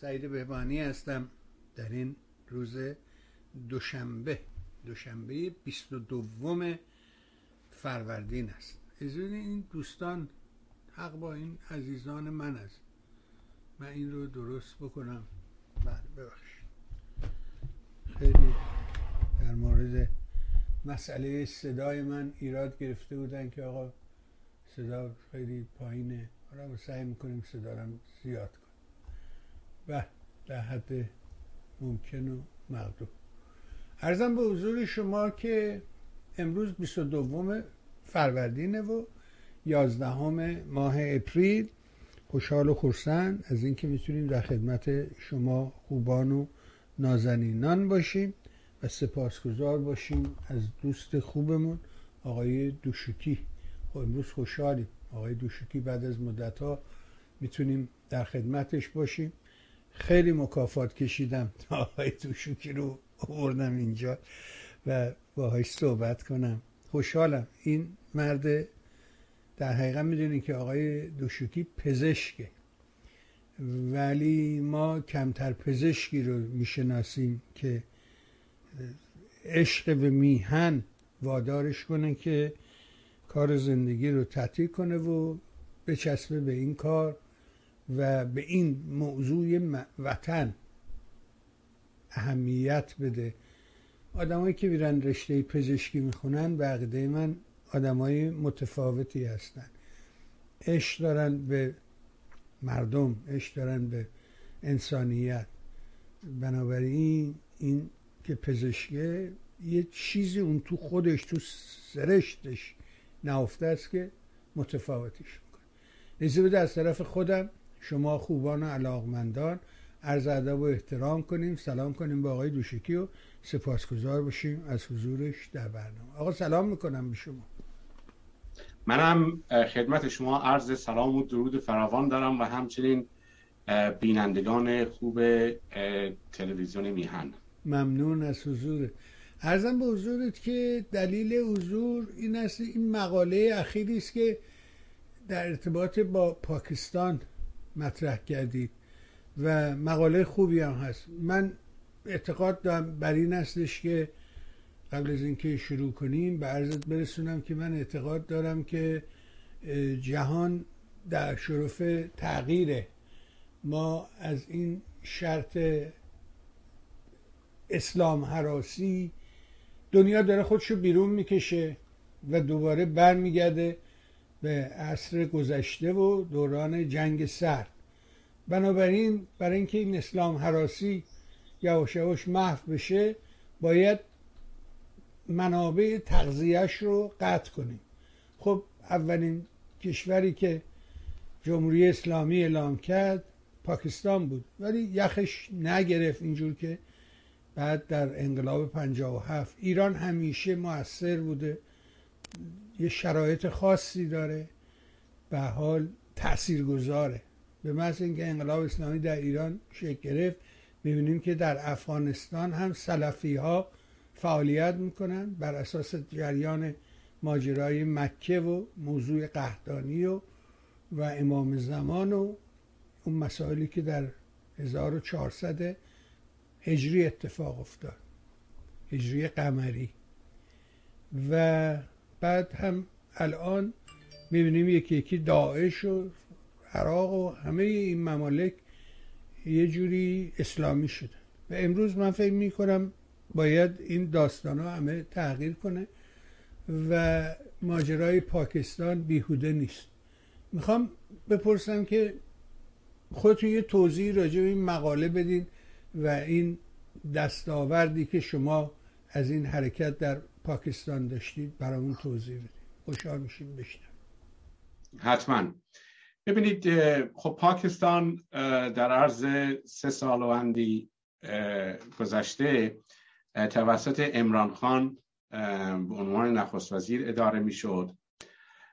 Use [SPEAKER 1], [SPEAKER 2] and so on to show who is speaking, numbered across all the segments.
[SPEAKER 1] سعید بهبانی هستم. در این روز دوشنبه دوشنبه 22 فروردین است. از این دوستان حق با این عزیزان من است. من این رو درست بکنم. بله ببخشید. خیلی در مورد مسئله صدای من ایراد گرفته بودن که آقا صدا خیلی پایینه. حالا سعی می‌کنیم صدا رو زیاد و در حد ممکن و مقدور ارزم به حضور شما که امروز 22 فروردینه و 11 ماه اپریل. خوشحال و خورسند از اینکه می‌تونیم در خدمت شما خوبان و نازنینان باشیم و سپاسگزار باشیم از دوست خوبمون آقای دوشوکی. خب امروز خوشحالیم. آقای دوشوکی بعد از مدت ها می‌تونیم در خدمتش باشیم. خیلی مکافات کشیدم تا آقای دوشوکی رو آوردم اینجا و باهاش صحبت کنم. خوشحالم. این مرد در حقیقت می‌دونید که آقای دوشوکی پزشکه. ولی ما کمتر پزشکی رو می‌شناسیم که عشق به میهن وادارش کنه که کار زندگی رو تعطیل کنه و بچسبه به این کار. و به این موضوع وطن اهمیت بده. آدمایی که میرن رشته پزشکی می‌خونن به عقیده من آدمای متفاوتی هستن. عشق دارن به مردم عشق دارن به انسانیت. بنابراین این که پزشکه یه چیزی اون تو خودش تو سرشتش نهفته است که متفاوتش می‌کنه. نیزه بده از طرف خودم شما خوبان و علاقمندان عرض ادب و احترام کنیم. سلام کنیم به آقای دوشکی و سپاسگزار باشیم از حضورش در برنامه. آقا سلام می‌کنم به شما.
[SPEAKER 2] منم خدمت شما عرض سلام و درود فراوان دارم و همچنین بینندگان خوب تلویزیون میهن.
[SPEAKER 1] ممنون از حضور. ارزم به حضورت که دلیل حضور این است این مقاله اخیری است که در ارتباط با پاکستان مطرح کردید. و مقاله خوبی هم هست. من اعتقاد دارم بر این هستش که قبل از اینکه شروع کنیم به عرضت برسونم که من اعتقاد دارم که جهان در شرف تغییره. ما از این شرط اسلام حراسی دنیا داره خودشو بیرون می‌کشه و دوباره برمیگرده. به عصر گذشته و دوران جنگ سرد. بنابراین برای اینکه این اسلام حراسی یواش یواش محو بشه باید منابع تغذیهش رو قطع کنیم. خب اولین کشوری که جمهوری اسلامی اعلام کرد پاکستان بود ولی یخش نگرفت اینجور که بعد در انقلاب 57 ایران همیشه موثر بوده. یه شرایط خاصی داره. به حال تأثیر گذاره به محض اینکه انقلاب اسلامی در ایران شکل گرفت می‌بینیم که در افغانستان هم سلفی ها فعالیت می‌کنن بر اساس جریان ماجرای مکه و موضوع قهدانی و و امام زمان و اون مسائلی که در 1400 هجری اتفاق افتاد. هجری قمری. و بعد هم الان می‌بینیم یکی یکی داعش و عراق و همه این ممالک یه جوری اسلامی شده و امروز من فکر می‌کنم باید این داستان ها همه تغییر کنه و ماجرای پاکستان بیهوده نیست. می‌خوام بپرسم که خودتون یه توضیح راجع به این مقاله بدین و این دستاوردی که شما از این حرکت در پاکستان داشتید برامون توضیح بدید. خوشحال میشیم بشنم
[SPEAKER 2] حتما. ببینید خب پاکستان در عرض سه سال و اندی گذشته توسط امران خان به عنوان نخست وزیر اداره می شد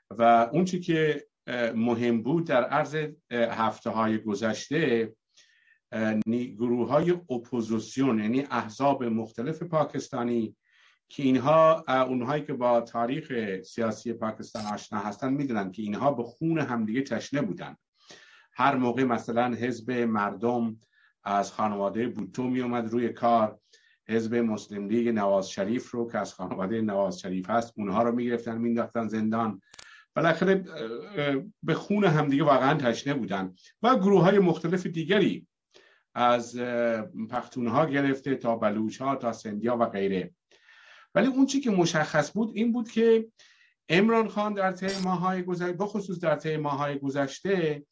[SPEAKER 2] و اون چی که مهم بود در عرض هفته های گذشته گروه های اپوزیسیون یعنی احزاب مختلف پاکستانی که اینها اونهایی که با تاریخ سیاسی پاکستان آشنا هستن می‌دونن که اینها به خون همدیگه تشنه بودن. هر موقع مثلا حزب مردم از خانواده بوتو می اومد روی کار حزب مسلم لیگ نواز شریف رو که از خانواده نواز شریف هست اونها رو می‌گرفتن مینداختن زندان. بالاخره به خون همدیگه واقعا تشنه بودن و گروه های مختلف دیگری از پختونها گرفته تا بلوچ ها تا سندیا و غیره. ولی اون چی که مشخص بود این بود که امران خان در طی ماهای گذشته بخصوص در طی ماهای گذشته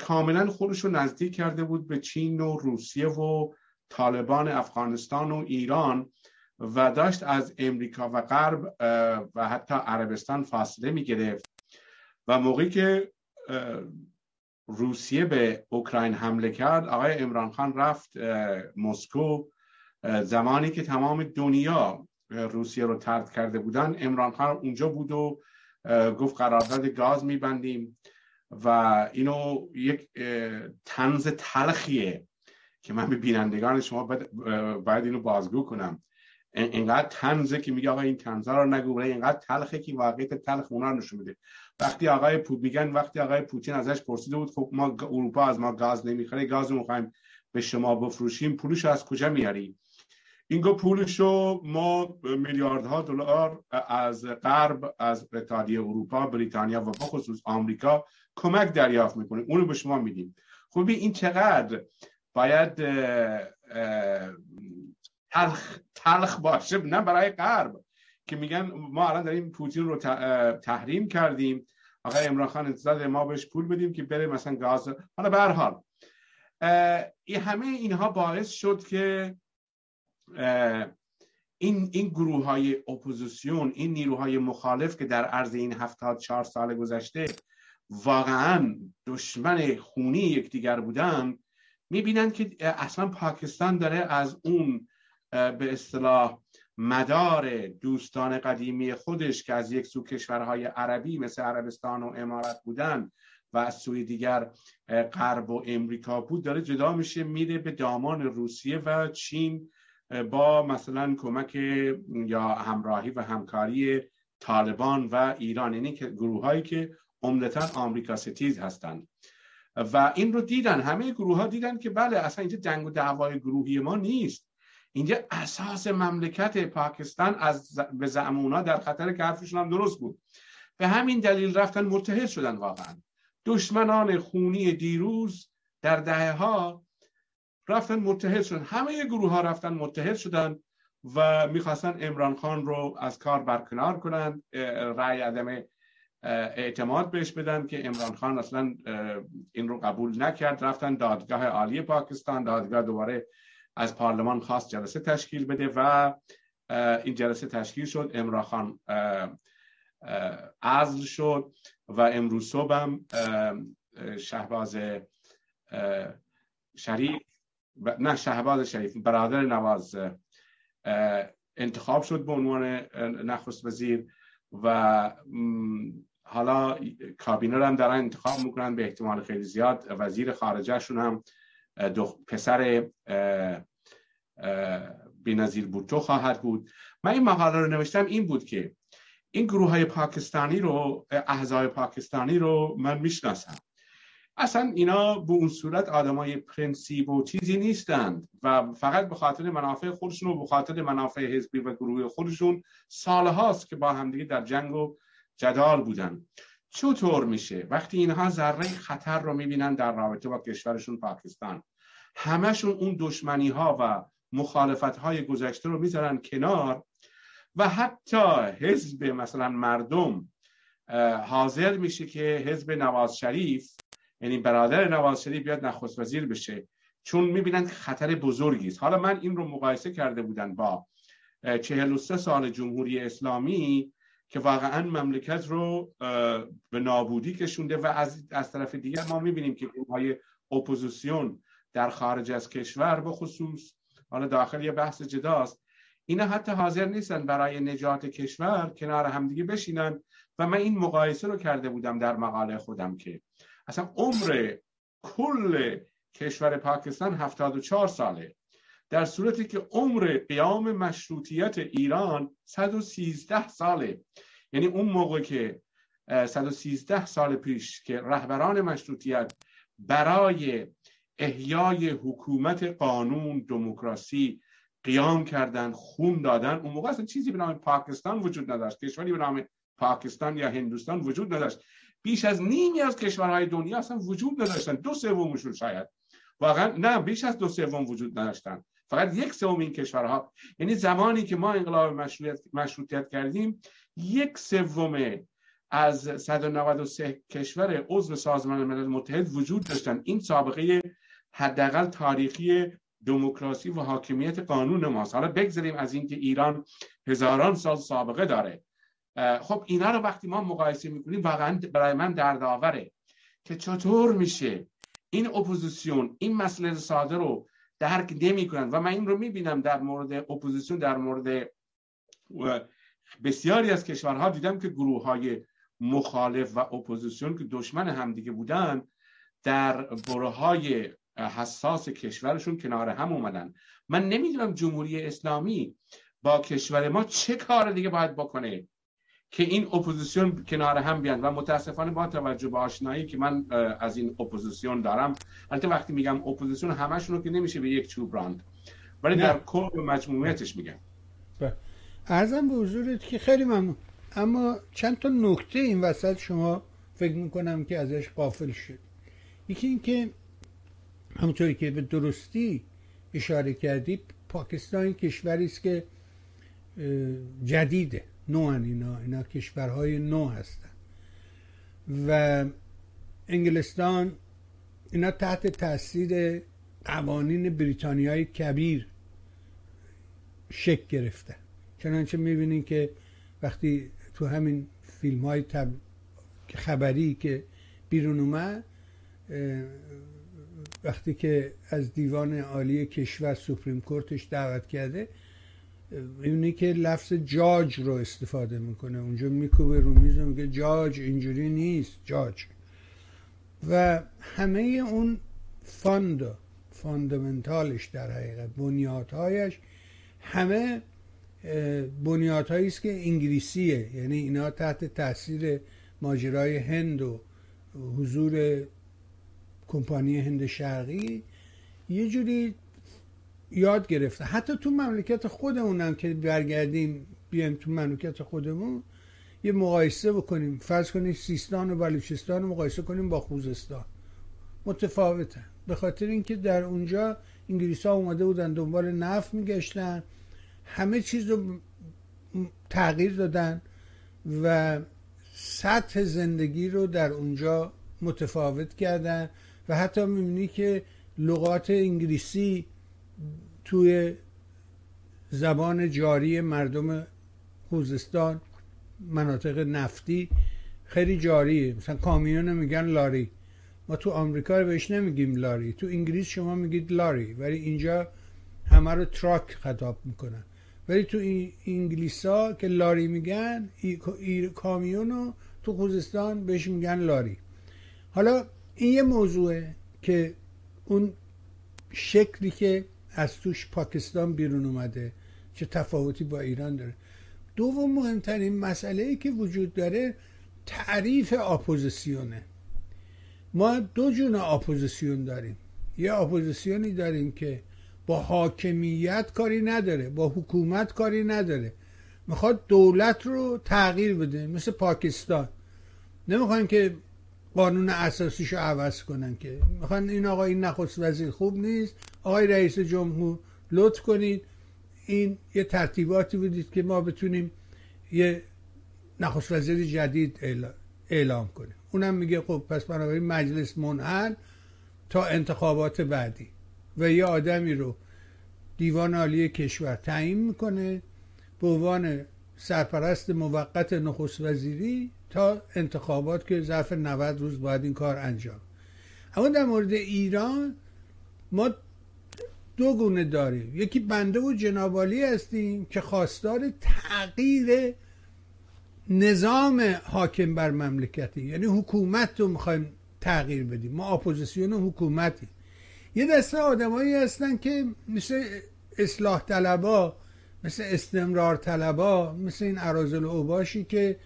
[SPEAKER 2] کاملا خودش رو نزدیک کرده بود به چین و روسیه و طالبان افغانستان و ایران و داشت از امریکا و غرب و حتی عربستان فاصله می گرفت و موقعی که روسیه به اوکراین حمله کرد آقای امران خان رفت مسکو زمانی که تمام دنیا روسیه رو ترد کرده بودن. امران خان اونجا بود و گفت قرارداد گاز میبندیم و اینو یک تنز تلخیه که من به بینندگان شما باید اینو بازگو کنم. اینقدر تنزه که میگه آقا این تنزه رو نگو اینقدر تلخه که واقعیت تلخ اونا نشون میده. وقتی آقای پوت میگن وقتی آقای پوتین ازش پرسیده بود خب ما اروپا از ما گاز نمی‌خره گاز رو می‌خوایم به شما بفروشیم پولش از کجا میاری اینگو پولش رو ما میلیاردها دلار از غرب از اتحادیه اروپا بریتانیا و بخصوص آمریکا کمک دریافت می‌کنیم اونو به شما میدیم. خب این چقدر باید تلخ, تلخ باشه؟ نه برای غرب که میگن ما الان داریم پوتین رو تحریم کردیم. آقای امران خان انتظار ما بهش پول بدیم که بره مثلا گاز. حالا به هر حال این همه اینها باعث شد که این این گروه های اپوزیسیون این نیروهای مخالف که در عرض این هفتاد چهار سال گذشته واقعا دشمن خونی یکدیگر بودن می‌بینند که اصلا پاکستان داره از اون به اصطلاح مدار دوستان قدیمی خودش که از یک سو کشورهای عربی مثل عربستان و امارات بودن و از سوی دیگر غرب و امریکا بود داره جدا میشه میره به دامان روسیه و چین با مثلا کمک یا همراهی و همکاری طالبان و ایران یعنی که گروه هایی که عمدتا آمریکا ستیز هستند. و این رو دیدن همه گروه ها دیدن که بله اصلا اینجا جنگ و دعوای گروهی ما نیست. اینجا اساس مملکت پاکستان از به زعمونا در خطر که حرفشون هم درست بود. به همین دلیل رفتن متحد شدن واقعا. دشمنان خونی دیروز در دهه ها رفتن متحد شدن. همه گروه ها رفتن متحد شدن و می‌خواستن امران خان رو از کار برکنار کنند رأی عدم اعتماد بهش بدن که امران خان اصلا این رو قبول نکرد. رفتن دادگاه عالی پاکستان. دادگاه دوباره از پارلمان خواست جلسه تشکیل بده و این جلسه تشکیل شد. امران خان عزل شد و امروز صبح هم شهباز شریف نه شهباز شریف برادر نواز انتخاب شد به عنوان نخست وزیر و حالا کابینه هم دارن انتخاب می‌کنن به احتمال خیلی زیاد. وزیر خارجه شون هم پسر بینظیر بوتو خواهد بود. من این مقاله رو نوشتم این بود که این گروه های پاکستانی رو احزای پاکستانی رو من می‌شناسم. اصلا اینا به اون صورت آدمای پرنسیب و چیزی نیستند و فقط به خاطر منافع خودشون و به خاطر منافع حزبی و گروه خودشون سالهاست که با همدیگه در جنگ و جدال بودن. چطور میشه؟ وقتی اینها ذره خطر رو می‌بینن در رابطه با کشورشون پاکستان همشون اون دشمنی ها و مخالفت های گذشته رو می‌ذارن کنار و حتی حزب مثلا مردم حاضر میشه که حزب نواز شریف یعنی برادر نواز شریف بیاد نخست وزیر بشه. چون می‌بینن خطر بزرگی است. حالا من این رو مقایسه کرده بودن با 43 سال جمهوری اسلامی که واقعا مملکت رو به نابودی کشونده و از, از طرف دیگر ما می‌بینیم که های اپوزیسیون در خارج از کشور به خصوص حالا داخل یه بحث جداست اینا حتی حاضر نیستن برای نجات کشور کنار همدیگه بشینن. و من این مقایسه رو کرده بودم در مقاله خودم که اصلا عمر کل کشور پاکستان 74 ساله. در صورتی که عمر قیام مشروطیت ایران 113 ساله. یعنی اون موقع که 113 سال پیش که رهبران مشروطیت برای احیای حکومت قانون دموکراسی قیام کردن خون دادن اون موقع اصلا چیزی به نام پاکستان وجود نداشت. کشوری به نام پاکستان یا هندوستان وجود نداشت. بیش از نیمی از کشورهای دنیا اصلا وجود نداشتن. دو سومشون شاید. واقعا نه بیش از دو سوم وجود نداشتن. فقط یک سوم این کشورها. یعنی زمانی که ما انقلاب مشروطیت, مشروطیت کردیم یک سوم از 193 کشور عضو سازمان ملل متحد وجود داشتن. این سابقه حداقل تاریخی دموکراسی و حاکمیت قانون ماست. حالا بگذاریم از اینکه ایران هزاران سال سابقه داره. خب اینا رو وقتی ما مقایسه می‌کنیم واقعا برای من دردآوره که چطور میشه این اپوزیسیون این مسئله ساده رو درک نمی‌کنن. و من این رو می‌بینم در مورد اپوزیسیون در مورد بسیاری از کشورها دیدم که گروه های مخالف و اپوزیسیون که دشمن همدیگه بودن در برهه های حساس کشورشون کنار هم اومدن. من نمی‌دونم جمهوری اسلامی با کشور ما چه کار دیگه باید بکنه. که این اپوزیسیون کنار هم بیان و متاسفانه با توجه به آشنایی که من از این اپوزیسیون دارم البته وقتی میگم اپوزیسیون همشون رو که نمیشه به یک چوب راند ولی در کل مجموعیتش میگم.
[SPEAKER 1] عرضم به حضورت که خیلی ممنون. اما چند تا نکته این وسط شما فکر می‌کنم که ازش غافل شد. یکی اینکه همونطوری که به درستی اشاره کردی پاکستان کشوری است که جدیده. نو اینا اینا کشورهای نو هستن. و انگلستان اینا تحت تاثیر قوانین بریتانیای کبیر شک گرفتن. چنانچه می‌بینین که وقتی تو همین فیلم های تب... خبری که بیرون اومد وقتی که از دیوان عالی کشور Supreme Court ش دعوت کرده اینی که لفظ جاج رو استفاده می‌کنه. اونجا میکوبه رو میز میگه جاج اینجوری نیست جاج. و همه اون fund fundamental ش در حقیقت بنیادهایش همه بنیادهایی است که انگلیسیه. یعنی اینا تحت تاثیر ماجرای هند و حضور کمپانی هند شرقی. یه جوری یاد گرفته. حتی تو مملکت خودمونم که برگردیم بیایم تو مملکت خودمون یه مقایسه بکنیم. فرض کنیم سیستان و بلوچستان رو مقایسه کنیم با خوزستان. متفاوته به خاطر اینکه در اونجا انگلیس ها اومده بودن دنبال نفت میگشتن. همه چیز رو تغییر دادن و سطح زندگی رو در اونجا متفاوت کردن. و حتی می‌بینی که لغات انگلیسی توی زبان جاری مردم خوزستان مناطق نفتی خیلی جاریه مثلا کامیون میگن لاری. ما تو آمریکا رو بهش نمیگیم lorry. تو انگلیس شما میگید lorry. ولی اینجا همه رو truck خطاب می‌کنن. ولی تو انگلیس ها که lorry میگن ای, کامیون رو تو خوزستان بهش میگن لاری. حالا این یه موضوعه که اون شکلی که از توش پاکستان بیرون اومده. چه تفاوتی با ایران داره. دوم مهمترین مسئله ای که وجود داره تعریف اپوزیسیونه. ما دو جور اپوزیسیون داریم. یه اپوزیسیونی داریم که با حاکمیت کاری نداره با حکومت کاری نداره. می‌خواد دولت رو تغییر بده مثل پاکستان. نمی‌خوان که قانون اساسیش رو عوض کنن که می‌خوان این آقا این نخست وزیر خوب نیست. آقای رئیس جمهور لطف کنید. این یه ترتیباتی بدید که ما بتونیم یه نخست وزیر جدید اعلام کنیم. اونم میگه خب پس بنابراین مجلس منحل تا انتخابات بعدی. و یه آدمی رو دیوان عالی کشور تعیین می‌کنه. به عنوان سرپرست موقت نخست وزیری تا انتخابات که ظرف 90 روز باید این کار انجام. اما در مورد ایران ما دو گونه داریم. یکی بنده و جنابالی هستیم که خواستار تغییر نظام حاکم بر مملکتی یعنی حکومت رو می‌خوایم تغییر بدیم. ما اپوزیسیون حکومتی یه دسته آدمایی هستن که مثل اصلاح طلبا مثل استمرار طلبا مثل این عرازل اوباشی که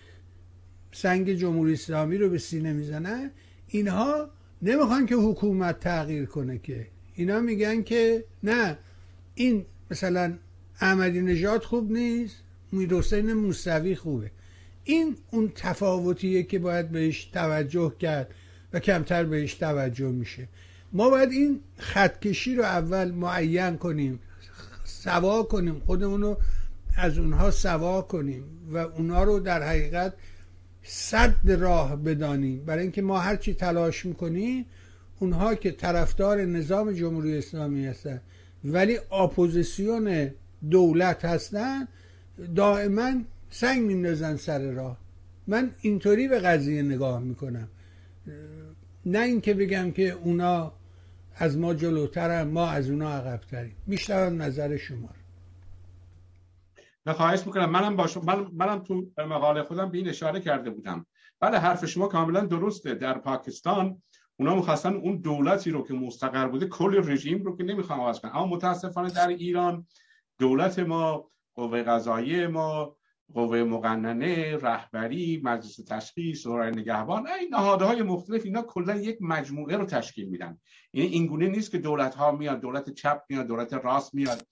[SPEAKER 1] سنگ جمهوری اسلامی رو به سینه می‌زنن اینها نمی‌خوان که حکومت تغییر کنه که. اینا میگن که نه این مثلا احمدی نژاد خوب نیست میر حسین موسوی خوبه. این اون تفاوتیه که باید بهش توجه کرد و کمتر بهش توجه میشه. ما باید این خطکشی رو اول معین کنیم. سوا کنیم خودمون رو از اونها سوا کنیم و اونها رو در حقیقت صد راه بدانیم. برای اینکه ما هرچی تلاش می‌کنیم اونها که طرفدار نظام جمهوری اسلامی هستن ولی اپوزیسیون دولت هستن دائما سنگ میندازن سر راه. من اینطوری به قضیه نگاه می‌کنم. نه اینکه بگم که اونا از ما جلوترن ما از اونا عقبتریم. میشنوم نظر شما
[SPEAKER 2] نه خواهش می‌کنم. منم با من منم تو مقاله خودم به این اشاره کرده بودم. بله حرف شما کاملا درسته. در پاکستان اونا می‌خواستن اون دولتی رو که مستقر بوده کل رژیم رو که نمی‌خوان عوض کنن اما متاسفانه در ایران دولت ما قوه قضایی ما قوه مقننه رهبری مجلس تشخیص شورای نگهبان این نهادهای مختلف اینا کلا یک مجموعه رو تشکیل میدن. یعنی این گونه نیست که دولت ها میاد دولت چپ میاد دولت راست میاد.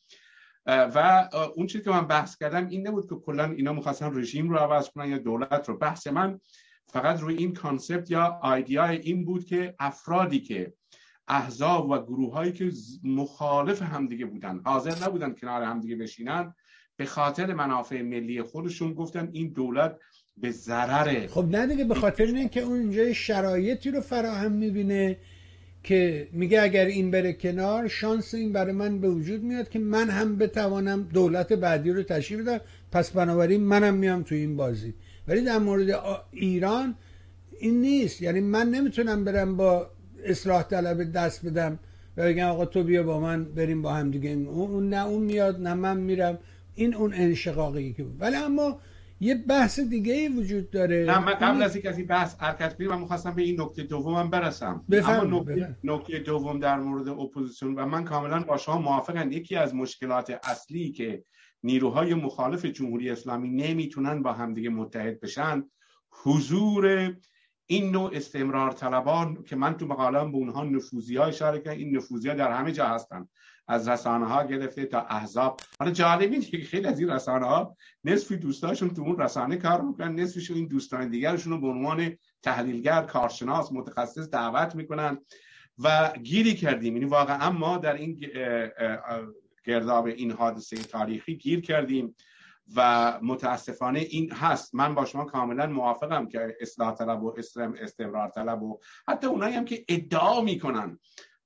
[SPEAKER 2] و اون چیزی که من بحث کردم این نبود که کلا اینا می‌خواستن رژیم رو عوض کنن یا دولت رو. بحث من فقط روی این کانسپت یا آیدیا این بود که افرادی که احزاب و گروه هایی که مخالف همدیگه بودن حاضر نبودن کنار همدیگه بشینن به خاطر منافع ملی خودشون گفتن این دولت به ضرره.
[SPEAKER 1] خب نه دیگه به خاطر اینه که اونجا شرایطی رو فراهم می‌بینه که میگه اگر این بره کنار شانس این برای من به وجود میاد که من هم بتوانم دولت بعدی رو تشکیل بدم. پس بنابراین منم میام تو این بازی. ولی در مورد ایران این نیست. یعنی من نمی‌تونم برم با اصلاح طلب دست بدم و بگم آقا تو بیا با من بریم با هم دیگه. اون نه اون میاد نه من میرم. این اون انشقاقی که بود ولی اما یه بحث دیگه ای وجود داره.
[SPEAKER 2] نه من قبل از اینکه از این بحث حرکت کنیم من می‌خواستم به این نکته دومم برسم. اما نکته, نکته دوم در مورد اپوزیسیون و من کاملا با شما موافقم. یکی از مشکلات اصلی که نیروهای مخالف جمهوری اسلامی نمی‌تونن با همدیگه متحد بشن حضور این نوع استمرار طلبان که من تو مقالم به اونها نفوذی ها اشاره کردم این نفوذی ها در همه جا هستن. از رسانه ها گرفته تا احزاب. حالا جالب اینه که خیلی از این رسانه ها نصفی دوستاشون تو اون رسانه کار می‌کنن نصفشون این دوستان دیگرشون رو به عنوان تحلیلگر کارشناس متخصص دعوت می‌کنن و گیری کردیم. یعنی واقعا ما در این گرداب این حادثه تاریخی گیر کردیم و متاسفانه این هست. من با شما کاملا موافقم که اصلاح طلب و استمرار طلب و حتی اونایی هم که ادعا می‌کنن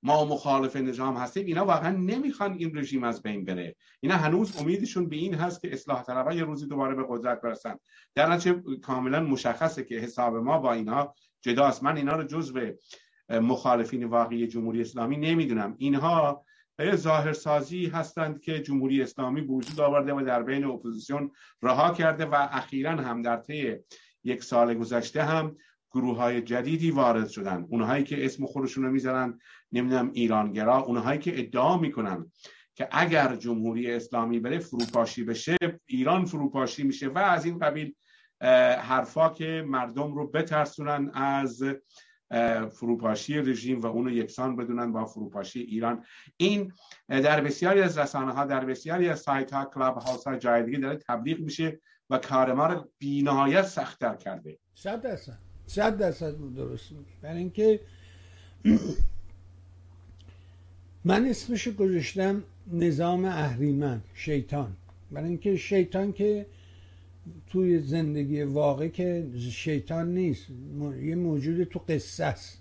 [SPEAKER 2] ما مخالف نظام هستیم اینا واقعا نمی‌خوان این رژیم از بین بره. اینا هنوز امیدشون به این هست که اصلاح طلبها یه روزی دوباره به قدرت برسن. در نتیجه کاملا مشخصه که حساب ما با اینها جداست من اینا رو جزو مخالفین واقعی جمهوری اسلامی نمی‌دونم. اینها ظاهرسازی هستند که جمهوری اسلامی وجود آورده و در بین اپوزیسیون رها کرده و اخیرا هم در طی یک سال گذشته هم گروه های جدیدی وارد شدن. اونهایی که اسم خودشون رو می‌زنن نمی‌دونم ایرانگرا اونهایی که ادعا می‌کنن که اگر جمهوری اسلامی بره فروپاشی بشه ایران فروپاشی میشه و از این قبیل حرفا که مردم رو بترسونن از فروپاشی رژیم و اونو یکسان بدونن با فروپاشی ایران. این در بسیاری از رسانه ها در بسیاری از سایت ها کلاب ها جای دیگه داره تبلیغ میشه و کار ما رو بینهایت سختتر کرده.
[SPEAKER 1] صد درصد صد درصد درست میگی. برای اینکه من اسمش گذاشتم نظام اهریمن شیطان. برای اینکه شیطان که توی زندگی واقع که شیطان نیست. یه موجود تو قصه است.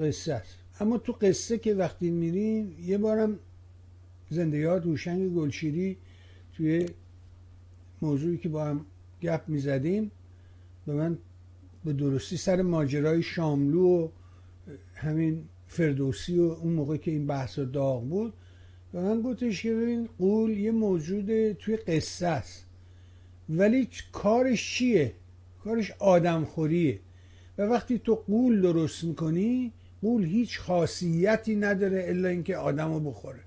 [SPEAKER 1] قصه است. اما تو قصه که وقتی میریم یه بارم زندگی ها دوشنگ گلشیری توی موضوعی که با هم گپ می‌زدیم به من به درستی سر ماجرای شاملو و همین فردوسی و اون موقع که این بحث داغ بود و من گفتش که ببین قول یه موجود توی قصه است. ولی کارش چیه؟ کارش آدمخوریه. و وقتی تو قول درست می‌کنی قول هیچ خاصیتی نداره الا اینکه آدم رو بخوره.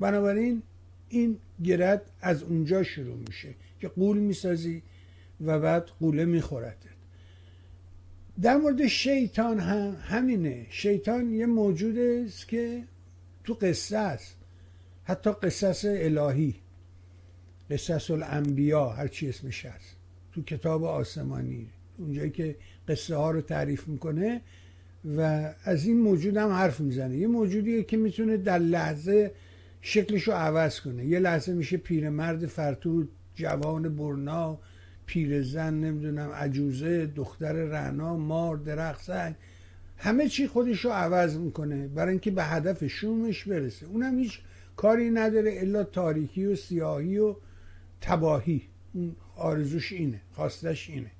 [SPEAKER 1] بنابراین این گرد از اونجا شروع میشه که قول می‌سازی و بعد قوله میخورتت در مورد شیطان هم همینه. شیطان یه موجود است که تو قصه است. حتی قصص الهی قصص الانبیا هر چی اسمش هست. تو کتاب آسمانی اونجایی که قصه ها رو تعریف می‌کنه و از این موجود هم حرف می‌زنه. یه موجودیه که می‌تونه در لحظه شکلش رو عوض کنه. یه لحظه میشه پیرمرد فرتود جوان برنا پیرزن نمی‌دونم عجوزه دختر رعنا مار درخت سنگ همه چی خودش رو عوض می‌کنه برای اینکه به هدف شومش برسه. اونم هیچ کاری نداره الا تاریکی و سیاهی و تباهی. اون آرزوش اینه خواستش اینه.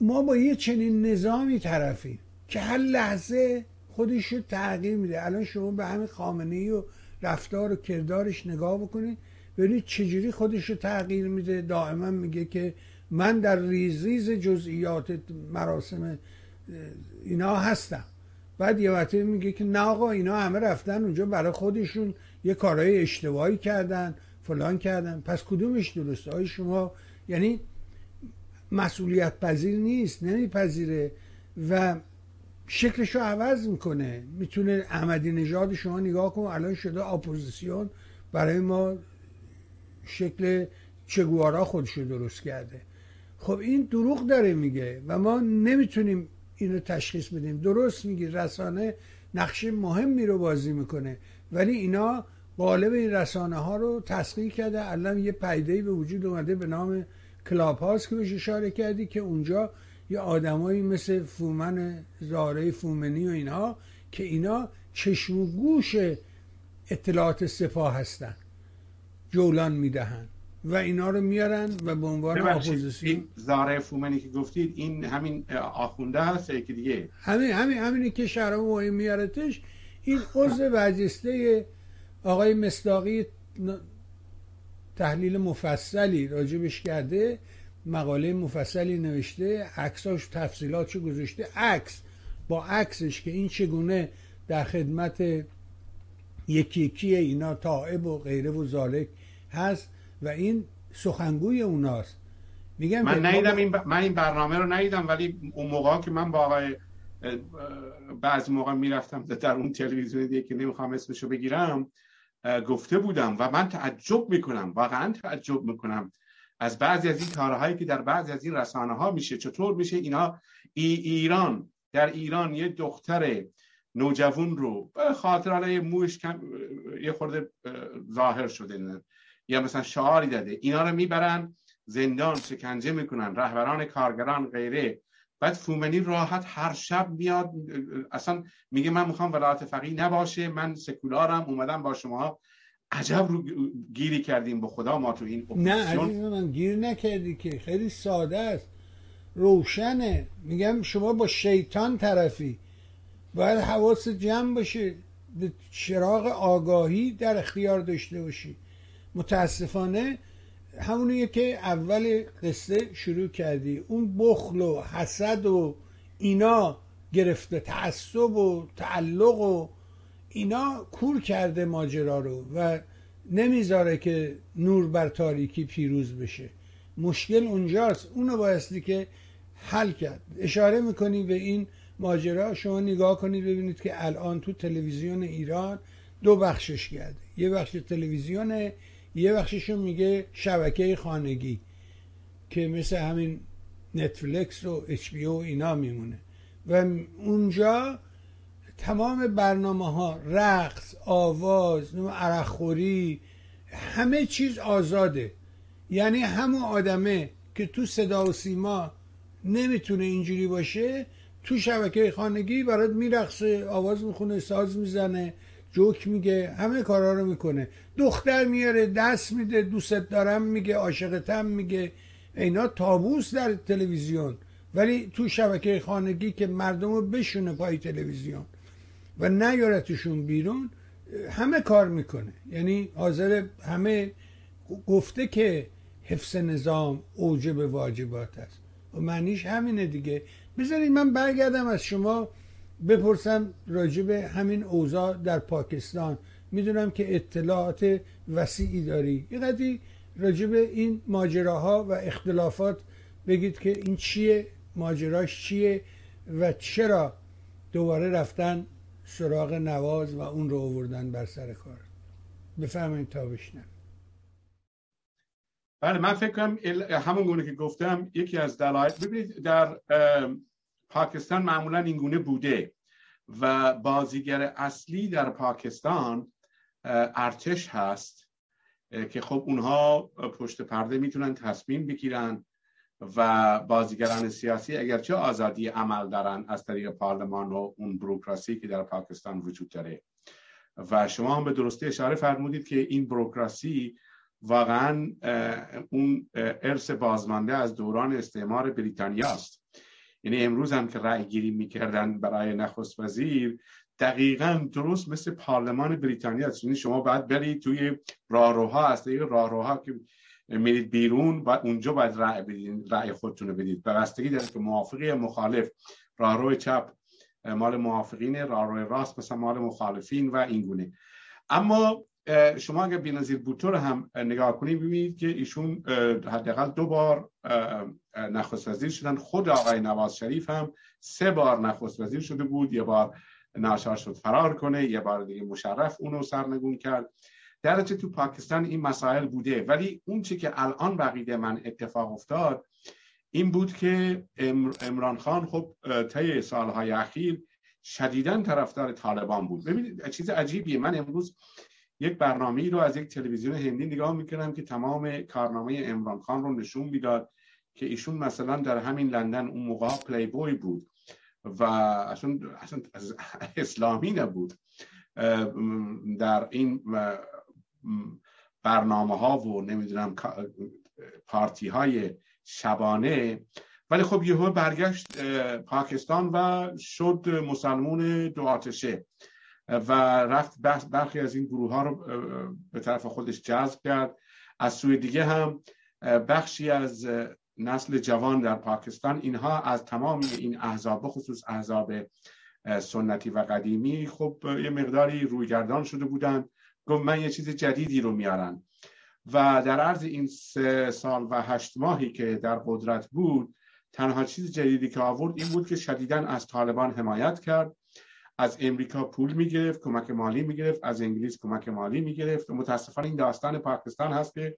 [SPEAKER 1] ما با یه چنین نظامی طرفیم که هر لحظه خودش رو تغییر میده. الان شما به همین خامنه و رفتار و کردارش نگاه بکنید. ببینید چجوری خودش رو تغییر میده. دائما میگه که من در ریز ریز جزئیات مراسم اینا هستم. بعد یه وقتی میگه که نه آقا اینا همه رفتن اونجا برای خودشون یه کارهای اشتباهی کردن فلان کردن. پس کدومش درسته؟ های شما یعنی مسئولیت پذیر نیست نمیپذیره و شکلش رو عوض می‌کنه. می‌تونه احمدی نژاد شما نگاه کن الان شده اپوزیسیون برای ما شکل چگوارا خودش رو درست کرده. خب این دروغ داره میگه و ما نمی‌تونیم اینو تشخیص بدیم. درست میگی رسانه نقش مهمی رو بازی می‌کنه. ولی اینا قالب این رسانه ها رو تسخیر کرده. الان یه پیده به وجود اومده به نام کلاب هاست که بهش اشاره کردی که اونجا یه آدمایی مثل فومن زاره فومنی و اینها که اینا چشم و گوش اطلاعات سپاه هستن. جولان می‌دهن و اینا رو میارن و به عنوان اپوزیسیون
[SPEAKER 2] زاره فومنی که گفتید این همین آخونده هست که دیگه؟
[SPEAKER 1] همین همین همینی که شهر مهم میارتش این عضو وجسته آقای مصداقی تحلیل مفصلی راجبش کرده مقاله مفصلی نوشته عکساش تفصیلاتشو گذاشته. عکس با عکسش که این چگونه در خدمت یکی یکی اینا تائب و غیره و زالک هست و این سخنگوی اوناست.
[SPEAKER 2] میگم من ندیدم این ب... من این برنامه رو ندیدم ولی اون موقع که من با آقای بعضی موقع می‌رفتم در اون تلویزیون دیگه که نمی‌خوام اسمشو بگیرم گفته بودم و من تعجب می‌کنم واقعا تعجب می‌کنم از بعضی از این کارهایی که در بعضی از این رسانه ها میشه. چطور میشه اینا ای ایران در ایران یه دختر نوجوان رو به خاطر موش کم یه خورده ظاهر شده. یا مثلا شعاری داده. اینا رو می‌برن زندان شکنجه می‌کنن رهبران کارگران غیره. بعد فومنی راحت هر شب میاد اصلا میگه من می‌خوام ولایت فقیه نباشه من سکولارم اومدم با شما. عجب رو گیری کردیم به خدا ما تو این
[SPEAKER 1] نه من گیر نکردی که. خیلی ساده است. روشنه. میگم شما با شیطان طرفی. باید حواس جمع باشه به چراغ آگاهی در اختیار داشته باشی. متاسفانه همونیه که اول قصه شروع کردی اون بخل و حسد و اینا گرفته تعصب و تعلق و اینا کور کرده ماجرا رو و نمی‌ذاره که نور بر تاریکی پیروز بشه. مشکل اونجاست. اونو بایستی که حل کرد. اشاره می‌کنی به این ماجرا. شما نگاه کنید ببینید که الان تو تلویزیون ایران دو بخشش کرده. یه بخش تلویزیونه یه بخششون میگه شبکه خانگی که مثل همین نتفلکس و اچ بی او اینا میمونه. و اونجا تمام برنامه ها رقص آواز عرخوری همه چیز آزاده. یعنی همون آدمه که تو صدا و سیما نمی‌تونه اینجوری باشه تو شبکه خانگی برات میرقصه آواز می‌خونه ساز می‌زنه. جوک میگه همه کارا رو می‌کنه. دختر میاره دست میده دوست دارم میگه عاشقتم میگه. اینا تابوس در تلویزیون. ولی تو شبکه خانگی که مردم رو بشونه پای تلویزیون و نیارتشون بیرون همه کار می‌کنه. یعنی حاضر همه گفته که حفظ نظام اوجب واجبات است. و معنیش همینه دیگه. بذارید من برگردم از شما بپرسم راجب همین اوضاع در پاکستان. می‌دونم که اطلاعات وسیعی داری. یه راجب این ماجراها و اختلافات بگید که این چیه ماجراش چیه و چرا دوباره رفتن سراغ نواز و اون رو آوردن بر سر کار. بفهمید تا بشنم
[SPEAKER 2] بله من فکر کنم همون گونه که گفتم یکی از دلایل ببینید در پاکستان معمولا این گونه بوده و بازیگر اصلی در پاکستان ارتش هست که خب اونها پشت پرده می‌تونن تصمیم بگیرن و بازیگران سیاسی اگرچه آزادی عمل دارن از طریق پارلمان و اون بروکراسی که در پاکستان وجود داره. و شما هم به درستی اشاره فرمودید که این بروکراسی واقعا اون ارث بازمانده از دوران استعمار بریتانیا است. یعنی امروز هم که رأی گیری می‌کردن برای نخست وزیر دقیقا درست مثل پارلمان بریتانیا است. یعنی شما باید برید توی راهروها از طریق راهروها که میرید بیرون و اونجا باید رأی بدید رأی خودتون رو بدید. بستگی داره که موافقی مخالف. راهرو چپ مال موافقین راهرو راست مثلا مال مخالفین و اینگونه. اما شما اگر بینظیر بوتو رو هم نگاه کنید ببینید که ایشون حداقل دو بار نخست وزیر شدن. خود آقای نواز شریف هم سه بار نخست وزیر شده بود. یه بار ناشار شد فرار کنه یه بار دیگه مشرف اونو سرنگون کرد. درجه تو پاکستان این مسائل بوده. ولی اون چی که الان بقیده من اتفاق افتاد این بود که امران خان خب طی سالهای اخیر شدیدا طرفدار طالبان بود. ببینید چیز عجیبیه. من امروز یک برنامه رو از یک تلویزیون هندی نگاه می‌کردم که تمام کارنامه امران خان رو نشون می‌داد که ایشون مثلا در همین لندن اون موقع پلی بوی بود و اصلا, اصلا اسلامی نبود. در این برنامه ها و نمی‌دونم پارتی های شبانه. ولی خب یهو برگشت پاکستان و شد مسلمون دو آتشه. و رفت برخی از این گروه ها رو به طرف خودش جذب کرد. از سوی دیگه هم بخشی از نسل جوان در پاکستان اینها از تمام این احزاب خصوص احزاب سنتی و قدیمی خب یه مقداری رویگردان شده بودن. گفت من یه چیز جدیدی رو میارن و در عرض این سه سال و هشت ماهی که در قدرت بود تنها چیز جدیدی که آورد این بود که شدیدا از طالبان حمایت کرد. از امریکا پول می‌گرفت کمک مالی می‌گرفت از انگلیس کمک مالی می‌گرفت. متاسفانه این داستان پاکستان هست که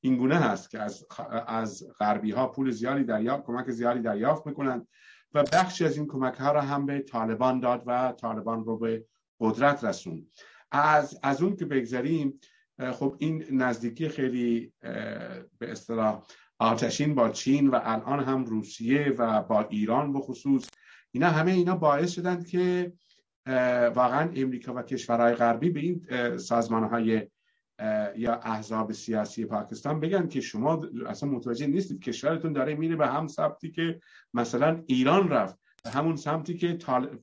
[SPEAKER 2] این گونه هست که از از غربی ها پول زیادی دریافت کمک زیادی دریافت می‌کنند و بخشی از این کمک ها را هم به طالبان داد و طالبان رو به قدرت رسون از از اون که بگذریم خب این نزدیکی خیلی به اصطلاح آتشین با چین و الان هم روسیه و با ایران به خصوص اینا همه اینا باعث شدند که واقعا امریکا و کشورهای غربی به این سازمان های یا احزاب سیاسی پاکستان بگن که شما اصلا متوجه نیستید کشورتون داره میره به هم سمتی که مثلا ایران رفت به همون سمتی که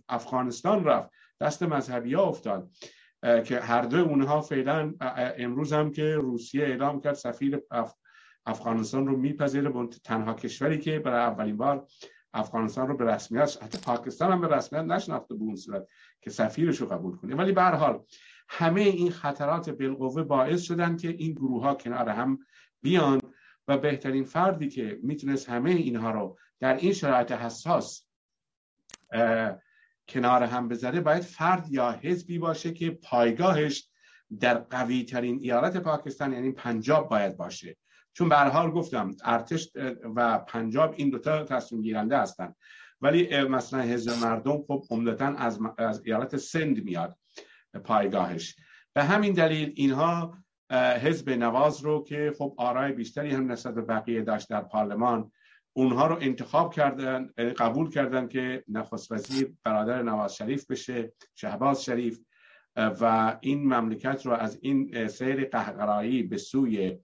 [SPEAKER 2] افغانستان رفت. دست مذهبی ها افتاد که هر دو اونها فعلا امروز هم که روسیه اعلام کرد سفیر افغانستان رو میپذیره تنها کشوری که برای اولین بار افغانستان رو به رسمیت حتی پاکستان هم به رسمیت نشناخته به اون صورت که سفیرش رو قبول کنه. ولی به حال همه این خطرات بالقوه باعث شدن که این گروه ها کنار هم بیان و بهترین فردی که می‌تونست همه اینها رو در این شرایط حساس کنار هم بذاره باید فرد یا حزبی باشه که پایگاهش در قوی ترین ایالت پاکستان یعنی پنجاب باید باشه. چون به حال گفتم ارتش و پنجاب این دوتا تصمیم گیرنده هستن. ولی مثلا حزب مردم خب عمدتا از, از ایالت سند میاد پایگاهش. به همین دلیل اینها حزب نواز رو که خب آرای بیشتری هم نسبت به بقیه داشت در پارلمان اونها رو انتخاب کردن یعنی قبول کردن که نخست وزیر برادر نواز شریف بشه شهباز شریف. و این مملکت رو از این سیر قهقرایی به سوی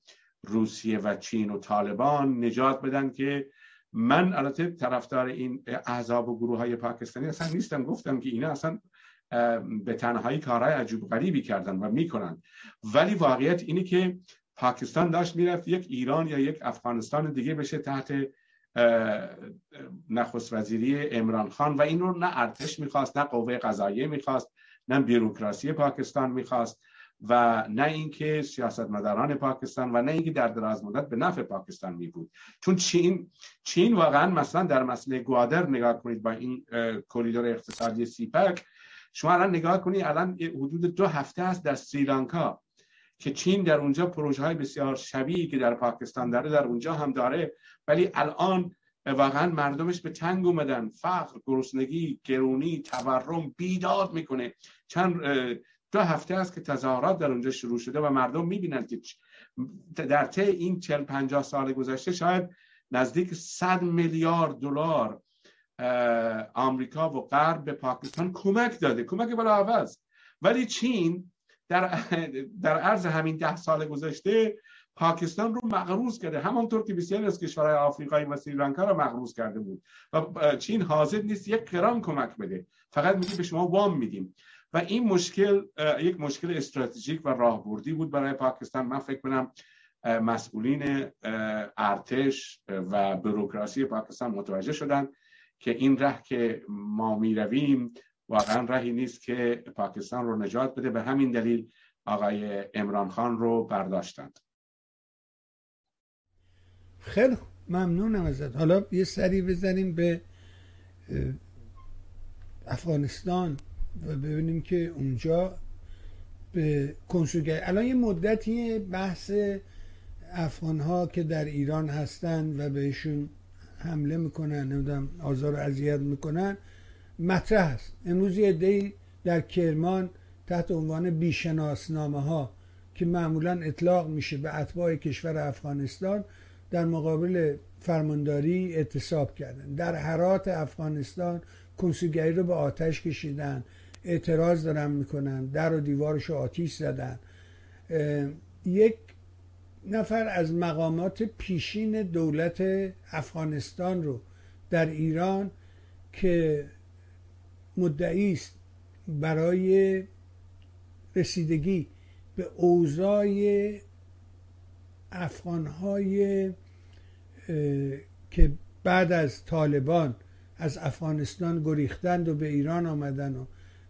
[SPEAKER 2] روسیه و چین و طالبان نجات بدن که من البته طرفدار این احزاب و گروه های پاکستانی اصلا نیستم. گفتم که اینا اصلا به تنهایی کارهای عجوب غریبی کردن و می‌کنن. ولی واقعیت اینه که پاکستان داشت می‌رفت یک ایران یا یک افغانستان دیگه بشه تحت نخست وزیری امران خان. و این رو نه ارتش می‌خواست نه قوه قضاییه می‌خواست نه بیروکراسی پاکستان می‌خواست. و نه اینکه سیاستمداران پاکستان و نه اینکه در دراز مدت به نفع پاکستان می بود. چون چین چین واقعا مثلا در مسئله گوادر نگاه کنید با این کریدور اقتصادی سیپک شما الان نگاه کنید الان حدود دو هفته است در سریلانکا که چین در اونجا پروژه های بسیار شبیهی که در پاکستان داره در اونجا هم داره. ولی الان واقعا مردمش به تنگ اومدن. فقر گرسنگی گرونی تورم بیداد می‌کنه. چند دو هفته است که تظاهرات در اونجا شروع شده و مردم می‌بینن که در طی این 40 50 سال گذشته شاید نزدیک 100 میلیارد دلار آمریکا و غرب به پاکستان کمک داده کمک بلا عوض ولی چین در در عرض همین ده سال گذشته پاکستان رو مغروز کرده. همانطور که بسیاری از کشورهای آفریقایی و سریلانکا رو مغروز کرده بود. و چین حاضر نیست یک کران کمک بده. فقط میگه به شما وام میدیم. و این مشکل یک مشکل استراتژیک و راهبردی بود برای پاکستان. من فکر کنم مسئولین ارتش و بروکراسی پاکستان متوجه شدن که این ره که ما می رویم واقعا رهی نیست که پاکستان رو نجات بده. به همین دلیل آقای امران خان رو برداشتند.
[SPEAKER 1] خیلی ممنونم ازت. حالا یه سری بزنیم به افغانستان. و ببینیم که اونجا به کنسولگری الان یه مدتی بحث افغان ها که در ایران هستن و بهشون حمله می‌کنن نمی‌دونم آزار و اذیت می‌کنن مطرح است. امروز یه در کرمان تحت عنوان بیشناسنامه ها که معمولا اطلاق میشه به اتباع کشور افغانستان در مقابل فرمانداری اعتصاب کردن. در حرات افغانستان کنسولگری رو به آتش کشیدن. اعتراض دارن می‌کنن. در و دیوارش آتیش زدن. یک نفر از مقامات پیشین دولت افغانستان رو در ایران که مدعی است برای رسیدگی به اوضاع افغانهای که بعد از طالبان از افغانستان گریختند و به ایران آمدن و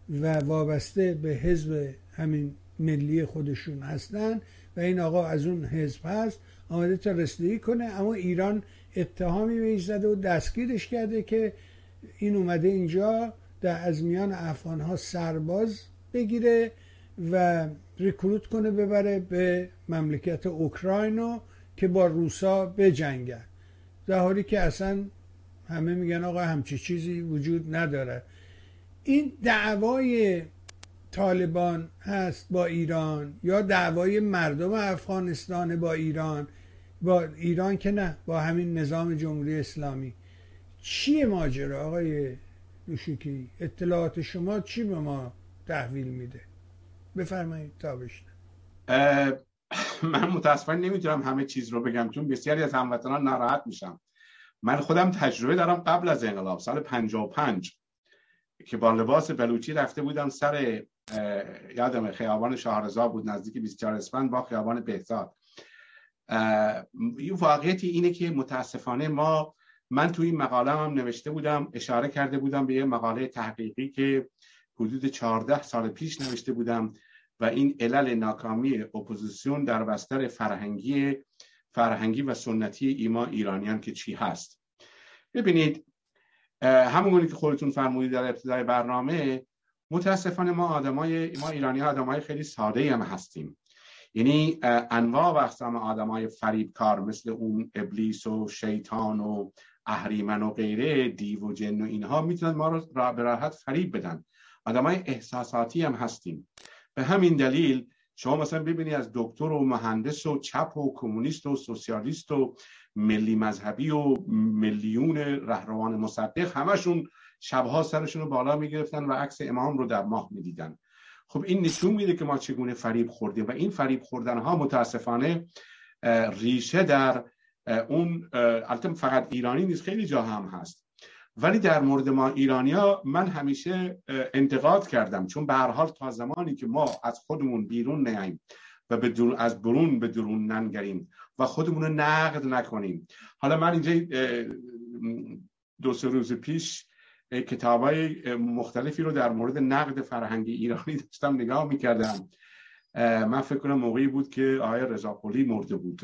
[SPEAKER 1] و وابسته به حزب همین ملی خودشون هستن و این آقا از اون حزب هست آمده تا رسیدگی کنه. اما ایران اتهامی بهش زده و دستگیرش کرده که این اومده اینجا در از میان افغان ها سرباز بگیره و ریکروت کنه ببره به مملکت اوکراینو که با روسا بجنگن در حالی که اصلا همه میگن آقا همچی چیزی وجود نداره. این دعوای طالبان هست با ایران یا دعوای مردم افغانستان با ایران؟ با ایران که نه با همین نظام جمهوری اسلامی. چیه ماجرا آقای دوشوکی اطلاعات شما چی به ما تحویل میده؟ بفرمایید تا
[SPEAKER 2] من متاسفانه نمی‌تونم همه چیز رو بگم چون بسیاری از هموطنان ناراحت میشم. من خودم تجربه دارم قبل از انقلاب سال 55 که با لباس بلوچی رفته بودم سر یادم خیابان شهرزا بود نزدیک 24 اسفند با خیابان بهزاد. یه واقعیتی اینه که متاسفانه ما من توی این مقاله هم نوشته بودم اشاره کرده بودم به یه مقاله تحقیقی که حدود 14 سال پیش نوشته بودم و این علل ناکامی اپوزیسیون در بستر فرهنگی فرهنگی و سنتی ایما ایرانیان که چی هست. ببینید همونگونه که خودتون فرمودید در ابتدای برنامه متاسفانه ما آدمای ما ایرانی آدمای خیلی ساده هم هستیم. یعنی انواع و اقسام آدمای فریبکار مثل اون ابلیس و شیطان و اهریمن و غیره دیو و جن و اینها می‌تونن ما رو به راحت فریب بدن. آدمای احساساتی هم هستیم. به همین دلیل شما مثلا ببینید از دکتر و مهندس و چپ و کمونیست و سوسیالیست و ملی مذهبی و میلیون رهروان مصدق همشون شبها سرشون رو بالا می‌گرفتن و عکس امام رو در ماه می‌دیدن. خب این نشون میده که ما چگونه فریب خوردیم و این فریب خوردن ها متاسفانه ریشه در اون البته فقط ایرانی نیست خیلی جا هم هست. ولی در مورد ما ایرانیا من همیشه انتقاد کردم. چون به هر حال تا زمانی که ما از خودمون بیرون نیاییم و به از برون به درون ننگریم و خودمون رو نقد نکنیم. حالا من اینجا دو سه روز پیش کتاب های مختلفی رو در مورد نقد فرهنگی ایرانی داشتم نگاه می‌کردم. من فکر کنم موقعی بود که آقای رضاپولی مرده بود.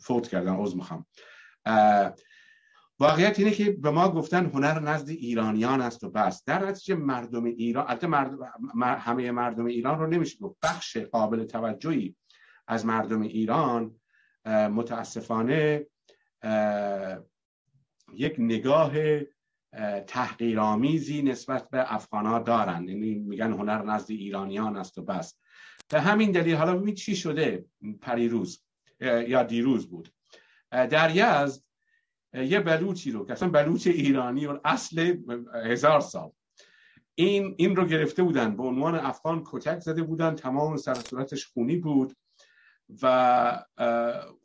[SPEAKER 2] فوت کردن عوض می‌خوام. واقعیت اینه که به ما گفتن هنر نزد ایرانیان است و بس. در نتیجه مردم ایران البته همه مردم ایران رو نمیشه گفت. بخش قابل توجهی از مردم ایران متاسفانه یک نگاه تحقیرآمیزی نسبت به افغانها دارند. یعنی میگن هنر نزد ایرانیان است و بس. به همین دلیل حالا ببینید چی شده پریروز یا دیروز بود. در یزد یه بلوچی رو که اصلا بلوچ ایرانی و اصل هزار سال. این این رو گرفته بودن. به عنوان افغان کتک زده بودن. تمام سر صورتش خونی بود. و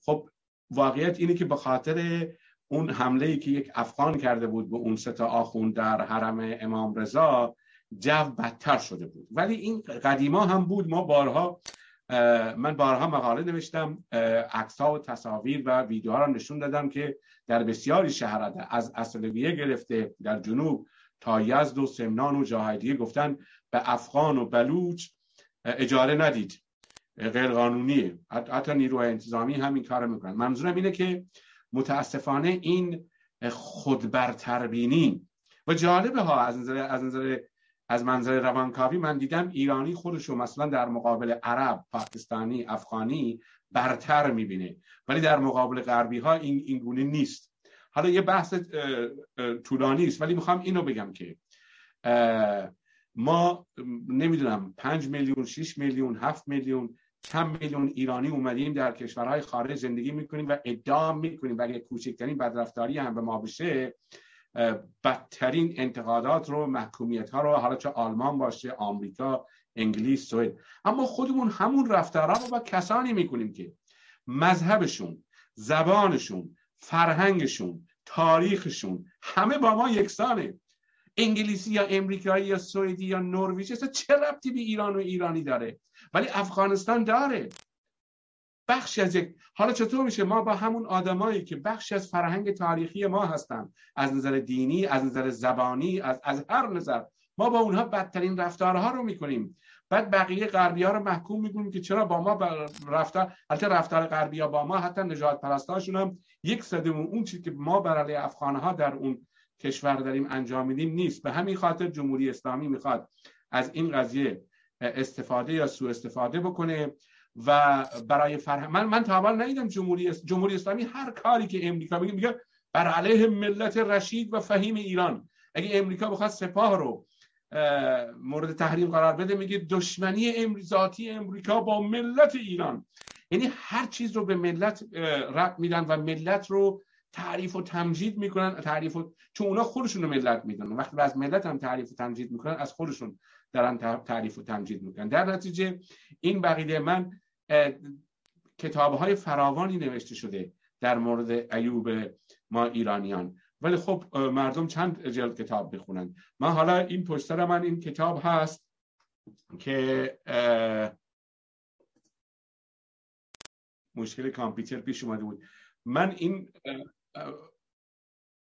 [SPEAKER 2] خب واقعیت اینه که به خاطر اون حمله ای که یک افغان کرده بود به اون ستا آخون در حرم امام رضا جو بدتر شده بود. ولی این قدیما هم بود. ما بارها من بارها مقاله نوشتم عکس و تصاویر و ویدیوها رو نشون دادم که در بسیاری شهرات از اصلویه گرفته در جنوب تا یزد و سمنان و جاهای گفتن به افغان و بلوچ اجاره ندید. غیر قانونیه. حتی نیروهای انتظامی هم این کار می‌کنن. منظورم اینه که متاسفانه این خودبرتربینی و جالبه ها از نظر از نظر از منظر روانکاوی من دیدم ایرانی خودشو مثلا در مقابل عرب، پاکستانی، افغانی برتر می‌بینه. ولی در مقابل غربی ها این, این گونه نیست. حالا یه بحث طولانی است ولی می‌خوام اینو بگم که ما نمی‌دونم پنج میلیون شش میلیون هفت میلیون چند میلیون ایرانی اومدیم در کشورهای خارج زندگی می‌کنیم و ادعا می‌کنیم ولی کوچکترین بدرفتاری هم به ما بشه بدترین انتقادات رو محکومیت ها رو حالا چه آلمان باشه آمریکا انگلیس سوئد. اما خودمون همون رفتارها رو با کسانی می‌کنیم که مذهبشون زبانشون فرهنگشون تاریخشون همه با ما یکسانه. انگلیسی یا امریکایی یا سوئدی یا نروژی چه ربطی به ایران و ایرانی داره؟ ولی افغانستان داره. بخشی از یک حالا چطور میشه؟ ما با همون آدمایی که بخشی از فرهنگ تاریخی ما هستن. از نظر دینی از نظر زبانی از, از هر نظر. ما با اونها بدترین رفتارها رو می‌کنیم. بعد بقیه غربی ها رو محکوم می‌کنیم که چرا با ما رفتار البته رفتار غربی ها با ما حتی نجات پرستاشون هم یک صدمون اون چیزی که ما برای افغان ها در اون کشور داریم انجام میدیم نیست. به همین خاطر جمهوری اسلامی می‌خواد از این قضیه استفاده یا سوء استفاده بکنه و برای فرهنگ من من تا ندیدم جمهوری جمهوری اسلامی هر کاری که امریکا میگه میگه بر علیه ملت رشید و فهیم ایران. اگه امریکا بخواد سپاه رو مورد تحریم قرار بده میگه دشمنی ذاتی امریکا با ملت ایران. یعنی هر چیز رو به ملت رب میدن و ملت رو تعریف و تمجید می‌کنن تعریف و... چون اونا خودشون رو ملت می‌دونن. وقتی از ملت هم تعریف و تمجید می‌کنن از خودشون دارن تعریف و تمجید می‌کنن. در نتیجه این بقیده من کتاب های فراوانی نوشته شده در مورد ایوب ما ایرانیان. ولی خب مردم چند جلد کتاب بخونن من حالا این پشتر من این کتاب هست که مشکل کامپیوتر پیش اومده بود. من این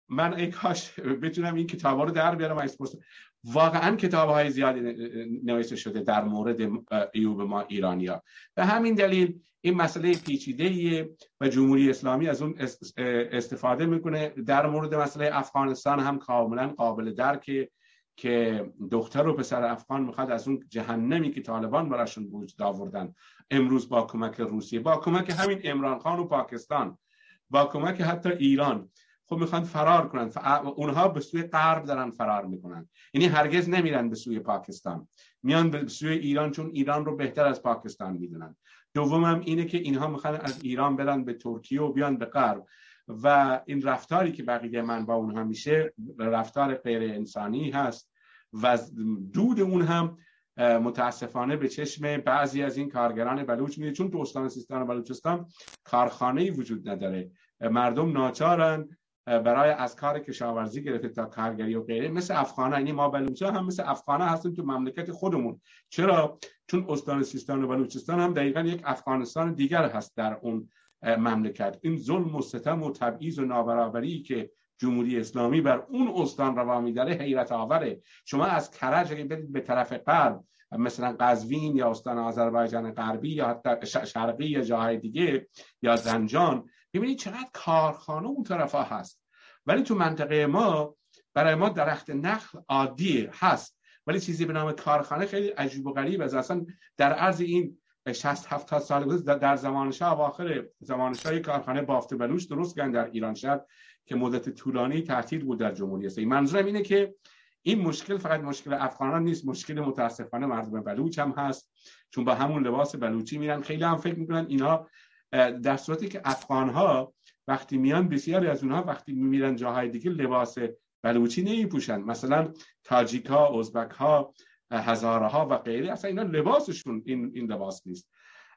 [SPEAKER 2] من ای کاش بتونم این کتاب رو در بیارم از واقعا کتاب های زیادی نوشته شده در مورد ایوب ما ایرانیا به همین دلیل این مسئله پیچیده و جمهوری اسلامی از اون استفاده می‌کنه. در مورد مسئله افغانستان هم کاملا قابل درکه که دختر و پسر افغان می‌خواد از اون جهنمی که طالبان براشون وجود آوردن امروز با کمک روسیه با کمک همین امران خان و پاکستان. با کمک حتی ایران. خب می‌خوان فرار کنن. اونها به سوی غرب دارن فرار می‌کنن. یعنی هرگز نمیرن به سوی پاکستان. میان به سوی ایران چون ایران رو بهتر از پاکستان می‌دونن. دومم اینه که اینها می‌خوان از ایران برن به ترکیه و بیان به غرب. و این رفتاری که بقیه من با اونها میشه رفتار غیر انسانی هست. و دود اون هم متاسفانه به چشم بعضی از این کارگران بلوچ میده چون تو استان سیستان و بلوچستان کارخانه وجود نداره. مردم ناچارن برای از کار کشاورزی گرفته تا کارگری و غیره. مثل افغانه یعنی ما بلوچا هم مثل افغانه هستیم تو مملکت خودمون. چرا؟ چون استان سیستان و بلوچستان هم دقیقا یک افغانستان دیگر هست در اون مملکت. این ظلم و ستم و تبعیض و نابرابری که جمهوری اسلامی بر اون استان روا میداره حیرت آوره. شما از کرج اگه برید به طرف غرب مثلا قزوین یا استان آذربایجان غربی یا حتی شرقی یا جاهای دیگه یا زنجان ببینید چقدر کارخانه اون طرف هست. ولی تو منطقه ما برای ما درخت نخل عادی هست. ولی چیزی به نام کارخانه خیلی عجیب و غریب است. اصلا در عرض این 60 70 سال گذشته در زمان شاه اواخر زمان شاه کارخانه بافت بلوچ درست کردن در ایران شهر. که مدت طولانی تعطیل بود در جمهوری اسلامی. منظورم اینه که این مشکل فقط مشکل افغانان نیست مشکل متاسفانه مردم بلوچ هم هست چون با همون لباس بلوچی میرن. خیلی هم فکر می‌کنن اینا در صورتی که افغان ها وقتی میان بسیاری از اونها وقتی میرن جاهای دیگه لباس بلوچی نمیپوشن. مثلا تاجیک ها ازبک ها هزاره ها و غیره اصلا اینا لباسشون این این لباس نیست.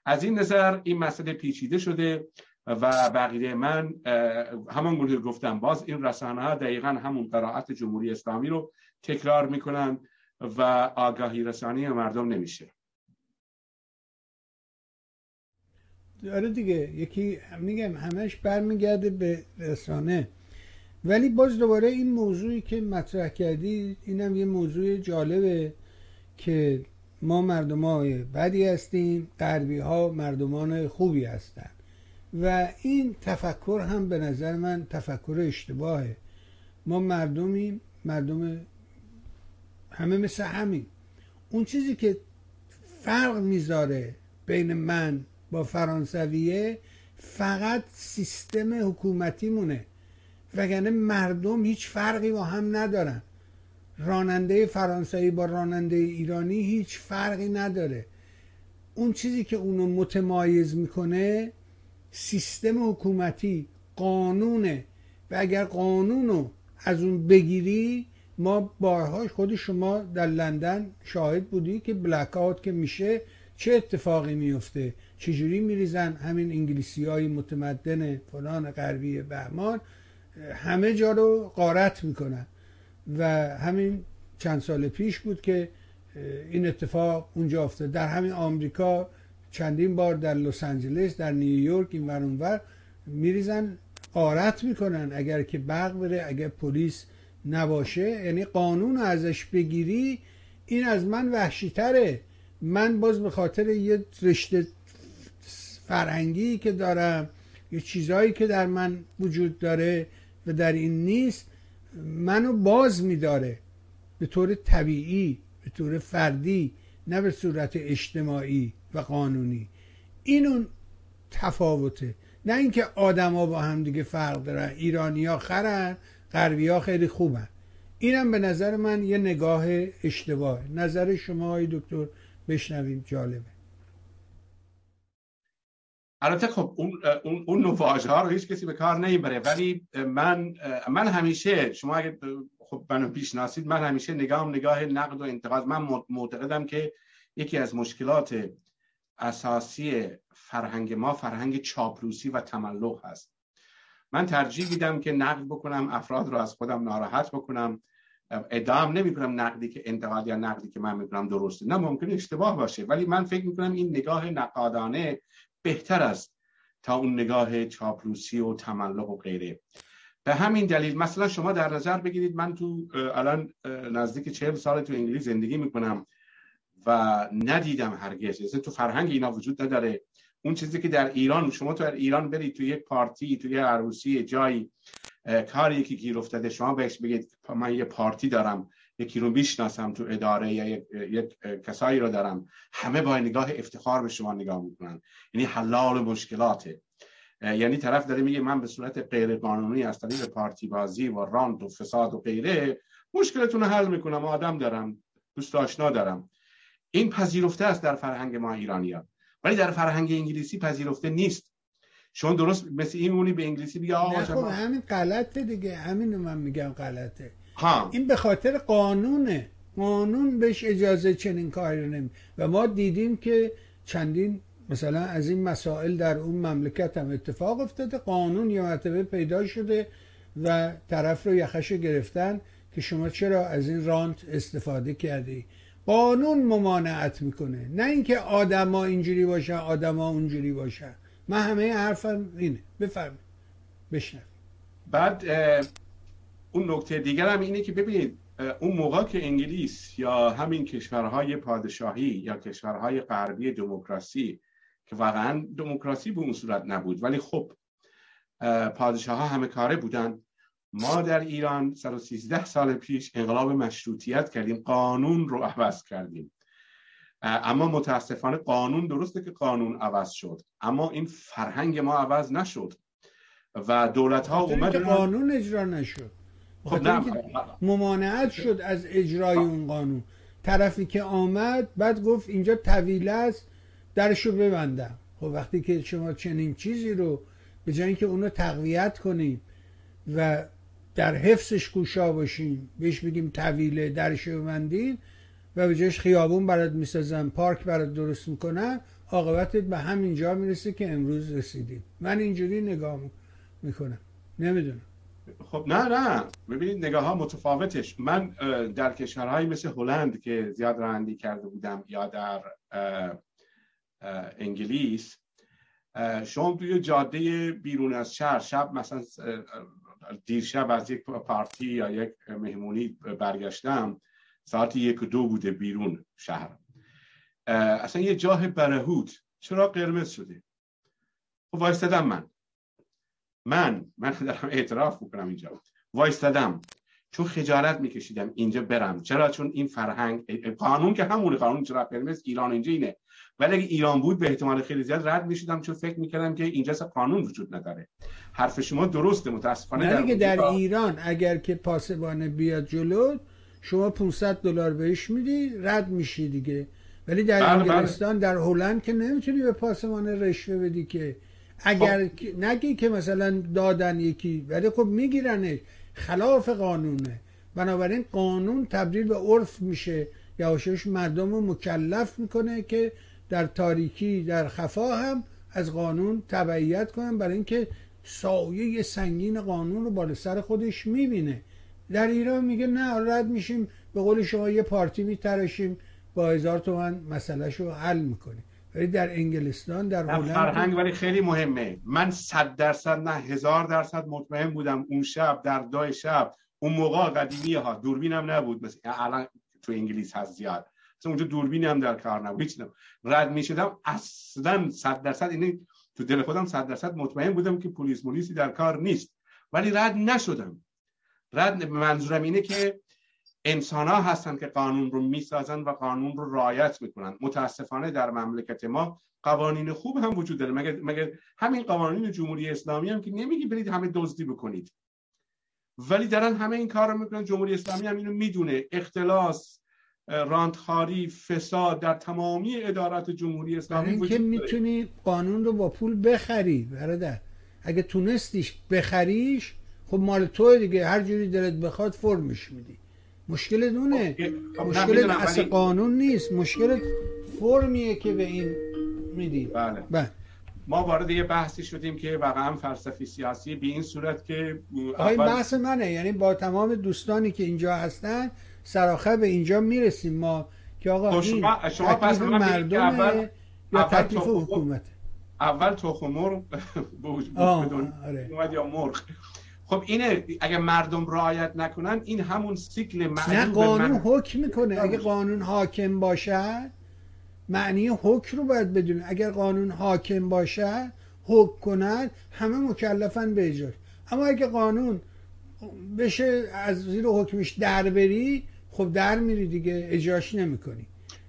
[SPEAKER 2] از این نظر این مسئله پیچیده شده. و بقیه من همان گونه گفتم باز این رسانه ها دقیقا همون قرائت جمهوری اسلامی رو تکرار می‌کنن و آگاهی رسانی مردم نمیشه.
[SPEAKER 1] آره دیگه یکی میگم همش برمیگرده به رسانه. ولی باز دوباره این موضوعی که مطرح کردی اینم یه موضوع جالبه که ما مردم های بدی هستیم غربی ها مردمان خوبی هستن. و این تفکر هم به نظر من تفکر اشتباهه. ما مردمیم مردم همه مثل همین اون چیزی که فرق می‌ذاره بین من با فرانسویه فقط سیستم حکومتی مونه وگرنه مردم هیچ فرقی با هم ندارن. راننده فرانسوی با راننده ایرانی هیچ فرقی نداره. اون چیزی که اونو متمایز می‌کنه سیستم حکومتی قانونه. و اگر قانونو از اون بگیری ما بارها خود شما در لندن شاهد بودی که بلک آوت که میشه چه اتفاقی میفته. چجوری میریزن؟ همین انگلیسی های متمدن فلان غربی بهمان همه جا رو قارت می‌کنن. و همین چند سال پیش بود که این اتفاق اونجا افتاد. در همین آمریکا چندین بار در لس آنجلس در نیویورک این ور اونور میریزن قارت می‌کنن. اگر که برق بره اگر پلیس نباشه یعنی قانون ازش بگیری این از من وحشیتره. من باز به خاطر یه رشته فرهنگی که دارم یه چیزهایی که در من وجود داره و در این نیست منو باز میداره. به طور طبیعی به طور فردی نه به صورت اجتماعی. و قانونی. این اون تفاوته. نه اینکه آدما با هم دیگه فرق دارن. ایرانیا خرن غربیا خیلی خوبن. اینم به نظر من یه نگاه اشتباه نظر شما های دکتر بشنویم جالبه.
[SPEAKER 2] البته خب اون اون اون ها رو هیچ کسی به کار نمی‌بره ولی من من همیشه شما اگه خب منو پیشناسید من همیشه نگاهم نگاه نقد و انتقاد. من معتقدم که یکی از مشکلات اساسی فرهنگ ما فرهنگ چاپلوسی و تملق هست. من ترجیح میدم که نقد بکنم افراد رو از خودم ناراحت بکنم. ادام نمی کنم نقدی که انتقاد یا نقدی که من می‌کنم درسته. نه ممکن اشتباه باشه ولی من فکر می‌کنم این نگاه نقادانه بهتر است تا اون نگاه چاپلوسی و تملق و غیره. به همین دلیل مثلا شما در نظر بگیرید من تو الان نزدیک چهل سال تو انگلیس زندگی می‌کنم. و ندیدم هرگز. مثلا تو فرهنگ اینا وجود نداره. اون چیزی که در ایران شما تو ایران برید تو یک پارتی تو یک عروسی جایی کاری یکی گیر افتاده شما بهش بگید من یه پارتی دارم یکی رو می‌شناسم تو اداره یا یک, کسایی رو دارم. همه با نگاه افتخار به شما نگاه می‌کنن. یعنی حلال مشکلاته. یعنی طرف داره میگه من به صورت غیر قانونی از طریق پارتی بازی و راند و فساد و غیره مشکلتون رو حل می‌کنم آدم دارم دوست آشنا دارم. این پذیرفته است در فرهنگ ما ایرانیان. ولی در فرهنگ انگلیسی پذیرفته نیست. شما درست مثل این مونی به انگلیسی بگه آقا
[SPEAKER 1] خب همین غلطه دیگه. همین من میگم غلطه. ها. این به خاطر قانونه. قانون بهش اجازه چنین کاری رو نمی و ما دیدیم که چندین مثلا از این مسائل در اون مملکت هم اتفاق افتاده. قانون یه مرتبه پیدا شده و طرف رو یخش گرفتن که شما چرا از این رانت استفاده کردی؟ قانون ممانعت می‌کنه. نه اینکه آدما اینجوری باشن آدما اونجوری باشن. من همه حرفم اینه. بفرمایید. بشنو
[SPEAKER 2] بعد اون نکته دیگر هم اینه که ببینید اون موقع که انگلیس یا همین کشورهای پادشاهی یا کشورهای غربی دموکراسی که واقعا دموکراسی به اون صورت نبود ولی خب پادشاه ها همه کاره بودن. ما در ایران 113 سال پیش انقلاب مشروطیت کردیم قانون رو عوض کردیم. اما متاسفانه قانون درسته که قانون عوض شد اما این فرهنگ ما عوض نشد و دولت ها اومد
[SPEAKER 1] قانون اجرا نشد. خب ممانعت شد از اجرای اون قانون. طرفی که آمد بعد گفت اینجا طویله است درشو ببندم. خب وقتی که شما چنین چیزی رو به جای اینکه اونو تقویت کنیم و در حفظش گوشا باشیم. بهش بگیم طویله درشو ببندید و به جایش خیابون برات می‌سازن پارک برات درست می‌کنن. عاقبتت به همین جا می‌رسه که امروز رسیدیم. من اینجوری نگاه می‌کنم. نمی‌دونم.
[SPEAKER 2] خب نه نه. ببینید نگاه ها متفاوتش. من در کشورهایی مثل هلند که زیاد رانندگی کرده بودم یا در انگلیس شما توی جاده بیرون از شهر شب مثلا دیر شب از یک پارتی یا یک مهمونی برگشتم ساعت یک و دو بوده بیرون شهر. اصلا یه جاه برهوت. چرا قرمز شده؟ خب وایستدم من. من من دارم اعتراف می‌کنم اینجا. وایستدم. چون خجالت میکشیدم اینجا برم. چرا؟ چون این فرهنگ قانون که همون قانون چرا قرمز؟ ایران اینجا اینه. ولی اگه ایران بود به احتمال خیلی زیاد رد می‌شدم چون فکر می‌کردم که اینجا قانون وجود نداره. حرف شما درسته متاسفانه
[SPEAKER 1] در, در ایران اگر که پاسبانه بیاد جلو شما 500 دلار بهش میدی رد میشی دیگه. ولی در بله, بله. انگلستان در هلند که نمی‌تونی به پاسبانه رشوه بدی که. اگر خب. نگی که مثلا دادن یکی ولی خب میگیرنش. خلاف قانونه. بنابراین قانون تبدیل به عرف میشه. یواشاش مردم رو مکلف می‌کنه که در تاریکی در خفا هم از قانون تبعیت کنن برای اینکه سایه سنگین قانون رو بالا سر خودش می‌بینه. در ایران میگه نه رد میشیم. به قول شما یه پارتی میتراشیم. با هزار تومن مسئله رو حل می‌کنیم. ولی در انگلستان در هلند
[SPEAKER 2] فرهنگ ولی خیلی مهمه. من صد درصد نه هزار درصد مطمئن بودم اون شب در دای شب اون موقع قدیمی ها دوربینم نبود. مثل الان تو انگلیس هست زیاد. مثلا اونجا دوربینی هم در کار نبود هیچ رد می شدم اصلا صد درصد اینه تو دل خودم صد درصد مطمئن بودم که پلیس مولیسی در کار نیست. ولی رد نشدم. رد منظورم اینه که انسان ها هستن که قانون رو می‌سازن و قانون رو رعایت می‌کنن. متاسفانه در مملکت ما قوانین خوب هم وجود داره. مگر, مگر همین قوانین جمهوری اسلامی هم که نمیگی برید همه دزدی بکنید. ولی دارن همه این کار رو می‌کنن. جمهوری اسلامی هم اینو می‌دونه. اختلاس راندخاری فساد در تمامی ادارات جمهوری اسلامی
[SPEAKER 1] وجود که می‌تونی قانون رو با پول بخری برادر. اگه تونستیش بخریش خب مال تو دیگه. هر جوری دلت بخواد فرمش میدی. مشکل دونه خب، مشکل اصل قانون نیست. مشکل فرمیه که به این میدی.
[SPEAKER 2] بله. بله. ما وارد یه بحثی شدیم که واقعا فلسفی سیاسی به این صورت که
[SPEAKER 1] اول... بحث منه. یعنی با تمام دوستانی که اینجا هستن سراخه به اینجا می‌رسیم ما که آقا خب، شما, این شما پس مردم اول... یا تکلیف حکومت.
[SPEAKER 2] اول تخم مرغ آره. یا مرغ. خب اینه اگه مردم رعایت نکنن این همون سیکل
[SPEAKER 1] نه قانون من... حکم می‌کنه. اگه قانون حاکم باشد معنی حکم رو باید بدونه. اگر قانون حاکم باشد حکم کند همه مکلفن به اجرا. اما اگه قانون بشه از زیر حکمش در بری خب در میری دیگه اجراش نمی‌کنی.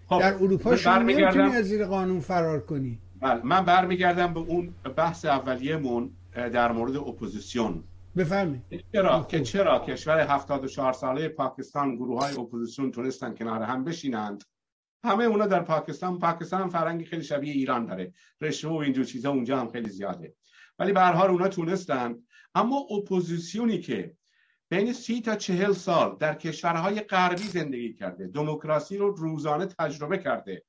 [SPEAKER 1] خب در اروپا شما نمی‌تونی از زیر قانون فرار کنی.
[SPEAKER 2] بله من برمیگردم به اون بحث اولیه‌مون در مورد اپوزیسیون.
[SPEAKER 1] بفرمایید.
[SPEAKER 2] چرا؟ که چرا؟ کشور 74 ساله پاکستان گروه های اپوزیسیون تونستن کنار هم بشینند. همه اونا در پاکستان پاکستان هم فرهنگی خیلی شبیه ایران داره. رشوه و اینجور چیزا اونجا هم خیلی زیاده. ولی به هر حال اونا تونستن. اما اپوزیسیونی که بین سی تا چهل سال در کشورهای غربی زندگی کرده. دموکراسی رو روزانه تجربه کرده.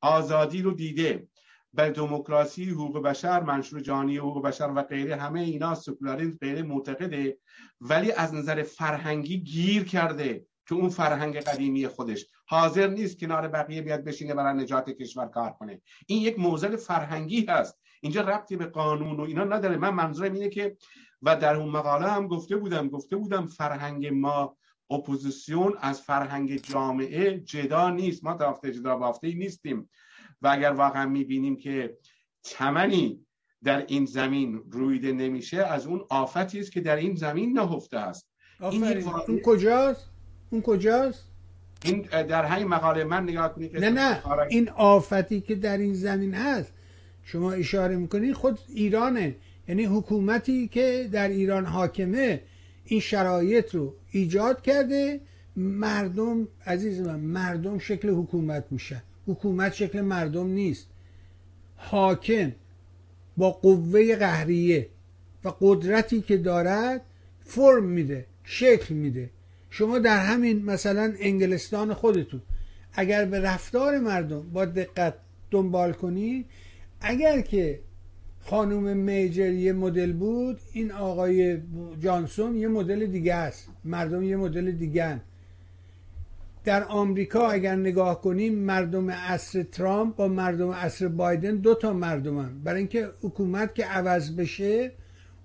[SPEAKER 2] آزادی رو دیده. به دموکراسی حقوق بشر منشور جهانی حقوق بشر و غیره همه اینا سکولاریسم غیره معتقده. ولی از نظر فرهنگی گیر کرده تو اون فرهنگ قدیمی خودش. حاضر نیست کنار بقیه بیاد بشینه برای نجات کشور کار کنه. این یک معضل فرهنگی هست. اینجا ربطی به قانون و اینا نداره. من منظورم اینه که و در اون مقاله هم گفته بودم گفته بودم فرهنگ ما اپوزیسیون از فرهنگ جامعه جدا نیست. ما دافته جدا بافته نیستیم. و اگر واقعا می‌بینیم که چمنی در این زمین رویده نمیشه از اون آفتی است که در این زمین نهفته است.
[SPEAKER 1] این اون کجاست؟ اون کجاست؟
[SPEAKER 2] این در همین مقاله من نگاه کنید
[SPEAKER 1] نه نه. این آفتی که در این زمین هست شما اشاره می‌کنید خود ایرانه. یعنی حکومتی که در ایران حاکمه این شرایط رو ایجاد کرده مردم عزیز من مردم شکل حکومت میشن. حکومت شکل مردم نیست. حاکم با قوه قهریه و قدرتی که دارد فرم میده شکل میده. شما در همین مثلا انگلستان خودتون اگر به رفتار مردم با دقت دنبال کنید اگر که خانوم میجر یه مدل بود این آقای جانسون یه مدل دیگه است. مردم یه مدل دیگه در آمریکا اگر نگاه کنیم مردم عصر ترامپ با مردم عصر بایدن دو تا مردمن برای اینکه حکومت که عوض بشه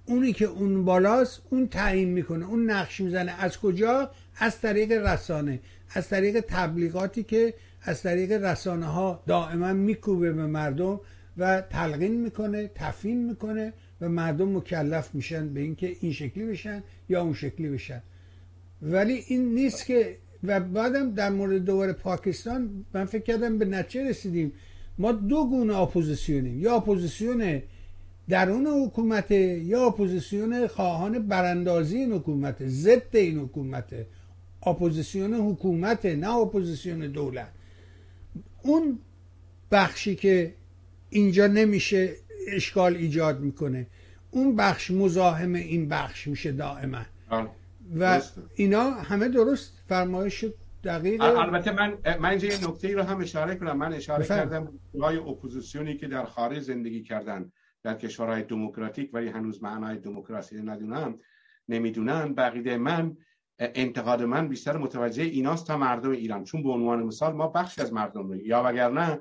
[SPEAKER 1] اونی که اون بالاست اون تعیین می‌کنه. اون نقش می‌زنه. از کجا؟ از طریق رسانه. از طریق تبلیغاتی که از طریق رسانه ها دائما میکوبه به مردم. و تلقین می‌کنه تفهیم می‌کنه و مردم مکلف میشن به اینکه این شکلی بشن یا اون شکلی بشن. ولی این نیست که و بعدم در مورد دوباره پاکستان من فکر کردم به نتیجه رسیدیم. ما دو گونه اپوزیسیونیم. یا اپوزیسیون درون حکومت یا اپوزیسیون خواهان براندازی این حکومت ضد این حکومت اپوزیسیون حکومت نه اپوزیسیون دولت. اون بخشی که اینجا نمیشه اشکال ایجاد می‌کنه. اون بخش مزاحم این بخش میشه دائما. و اینا همه درست فرمایش دقیق.
[SPEAKER 2] البته من من اینجا یه نکته ای رو هم اشاره کنم. من اشاره بفرم. کردم های اپوزیسیونی که در خارج زندگی کردن در کشورهای دموکراتیک ولی هنوز معنای دموکراسی ندونم نمی‌دونن بقیده من انتقاد من بیشتر متوجه ایناست تا مردم ایران. چون به عنوان مثال ما بخش از مردم رو یا وگرنه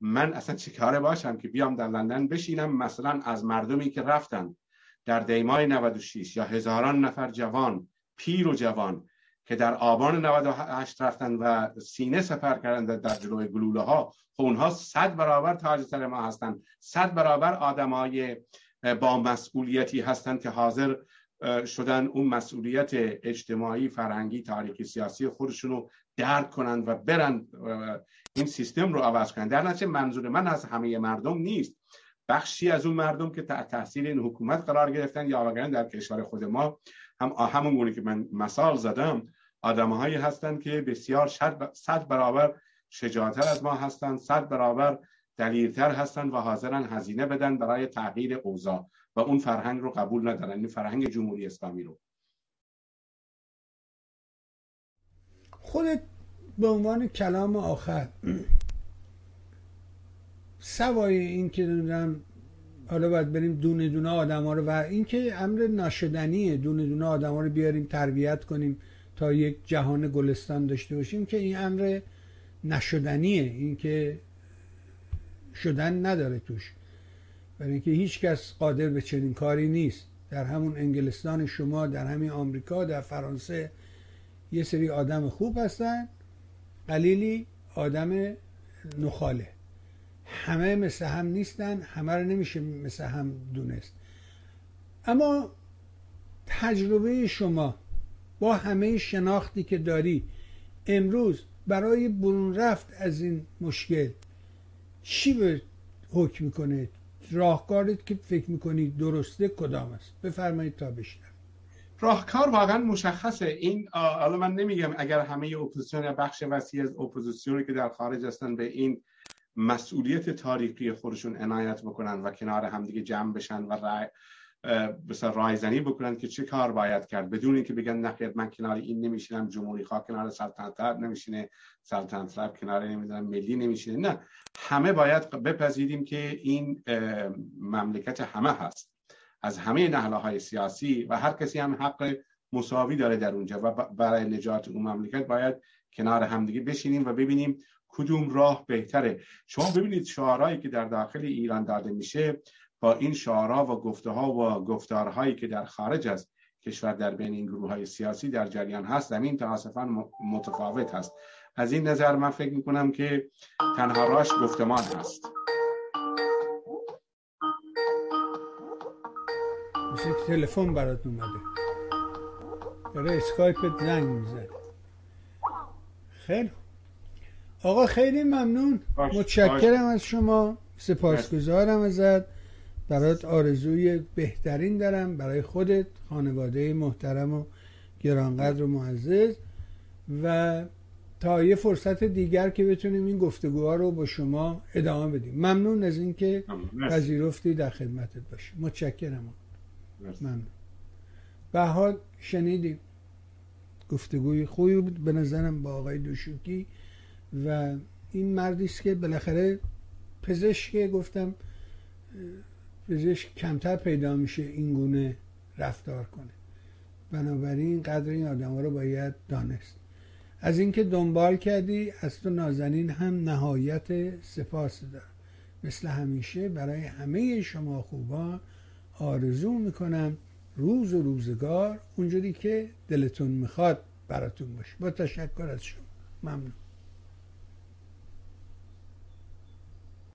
[SPEAKER 2] من اصلا چه باشم که بیام در لندن بشینم مثلا از مردمی که رفتن در دیمای 96 یا هزاران نفر جوان پیر و جوان که در آبان 98 رفتن و سینه سفر کردن در جلوی گلوله ها خب اونها صد برابر تاج سر ما هستن. صد برابر آدمای با مسئولیتی هستند که حاضر شدن اون مسئولیت اجتماعی فرهنگی تاریخی سیاسی خودشون رو درک کنند و برند این سیستم رو عوض کنند در نتیجه منظور من از همه مردم نیست. بخشی از اون مردم که تحت تاثیر این حکومت قرار گرفتن یا واقعا در کشور خود ما هم همون گونه که من مثال زدم آدمهایی هستند که بسیار صد برابر شجاعتر از ما هستند صد برابر دلیرتر هستند و حاضرن هزینه بدن برای تغییر اوضاع و اون فرهنگ رو قبول ندارن این فرهنگ جمهوری اسلامی رو.
[SPEAKER 1] خودت به عنوان کلام آخر. سوای این که نمی‌دونم حالا باید بریم دونه دونه آدم ها رو و اینکه امر ناشدنیه دونه دونه آدم ها رو بیاریم تربیت کنیم تا یک جهان گلستان داشته باشیم که این امر نشدنیه اینکه شدن نداره توش. برای اینکه هیچ کس قادر به چنین کاری نیست. در همون انگلستان شما در همین آمریکا در فرانسه یه سری آدم خوب هستن قلیلی آدم نخاله. همه مثل هم نیستن همه رو نمیشه مثل هم دونست. اما تجربه شما با همه شناختی که داری امروز برای برون رفت از این مشکل چی به حکم می‌کنه راهکارت که فکر می‌کنید درسته کدام است؟ بفرمایید تا بشنم
[SPEAKER 2] راهکار واقعا مشخصه. این حالا من نمیگم اگر همه اپوزیسیون یا بخش وسیع از اپوزیسیونی که در خارج هستن به این مسئولیت تاریخی خودشون عنایت بکنن و کنار همدیگه جمع بشن و بسیار رایزنی بکنن که چه کار باید کرد. بدون اینکه بگن نخیر من کنار این نمیشینم جمهوری خواه کنار سلطنت نمیشینه سلطنت طلب کنار نمی‌دونم ملی نمیشینه. نه همه باید بپذیریم که این مملکت همه هست. از همه نهله های سیاسی و هر کسی هم حق مساوی داره در اونجا و برای نجات اون مملکت باید کنار همدیگه بشینیم و ببینیم کدوم راه بهتره. شما ببینید شعارهایی که در داخل ایران داده میشه با این شعارها و گفته ها و گفتارهایی که در خارج از کشور در بین این گروه های سیاسی در جریان هست زمین تاسفا متفاوت هست. از این نظر من فکر می‌کنم که تنها راش گفتمان هست.
[SPEAKER 1] تلفن برات اومده. داره اسکایپت زنگ می‌زد خیلی آقا خیلی ممنون. متشکرم از شما. سپاسگزارم ازت. برات آرزوی بهترین دارم. برای خودت خانواده محترم و گرانقدر و معزز. و تا یه فرصت دیگر که بتونیم این گفتگوها رو با شما ادامه بدیم. ممنون از اینکه پذیرفتی در خدمتت باشی. متشکرم. ممنون به حال شنیدیم گفتگوی خوبی بود به نظرم با آقای دوشوکی و این مردی است که بالاخره پزشک گفتم پزشک کمتر پیدا میشه این گونه رفتار کنه. بنابراین قدر این آدم ها رو باید دانست. از اینکه دنبال کردی از تو نازنین هم نهایت سپاس دار مثل همیشه برای همه شما خوبان آرزو می‌کنم روز و روزگار اونجوری که دلتون می‌خواد براتون باشه. با تشکر از شما. ممنون.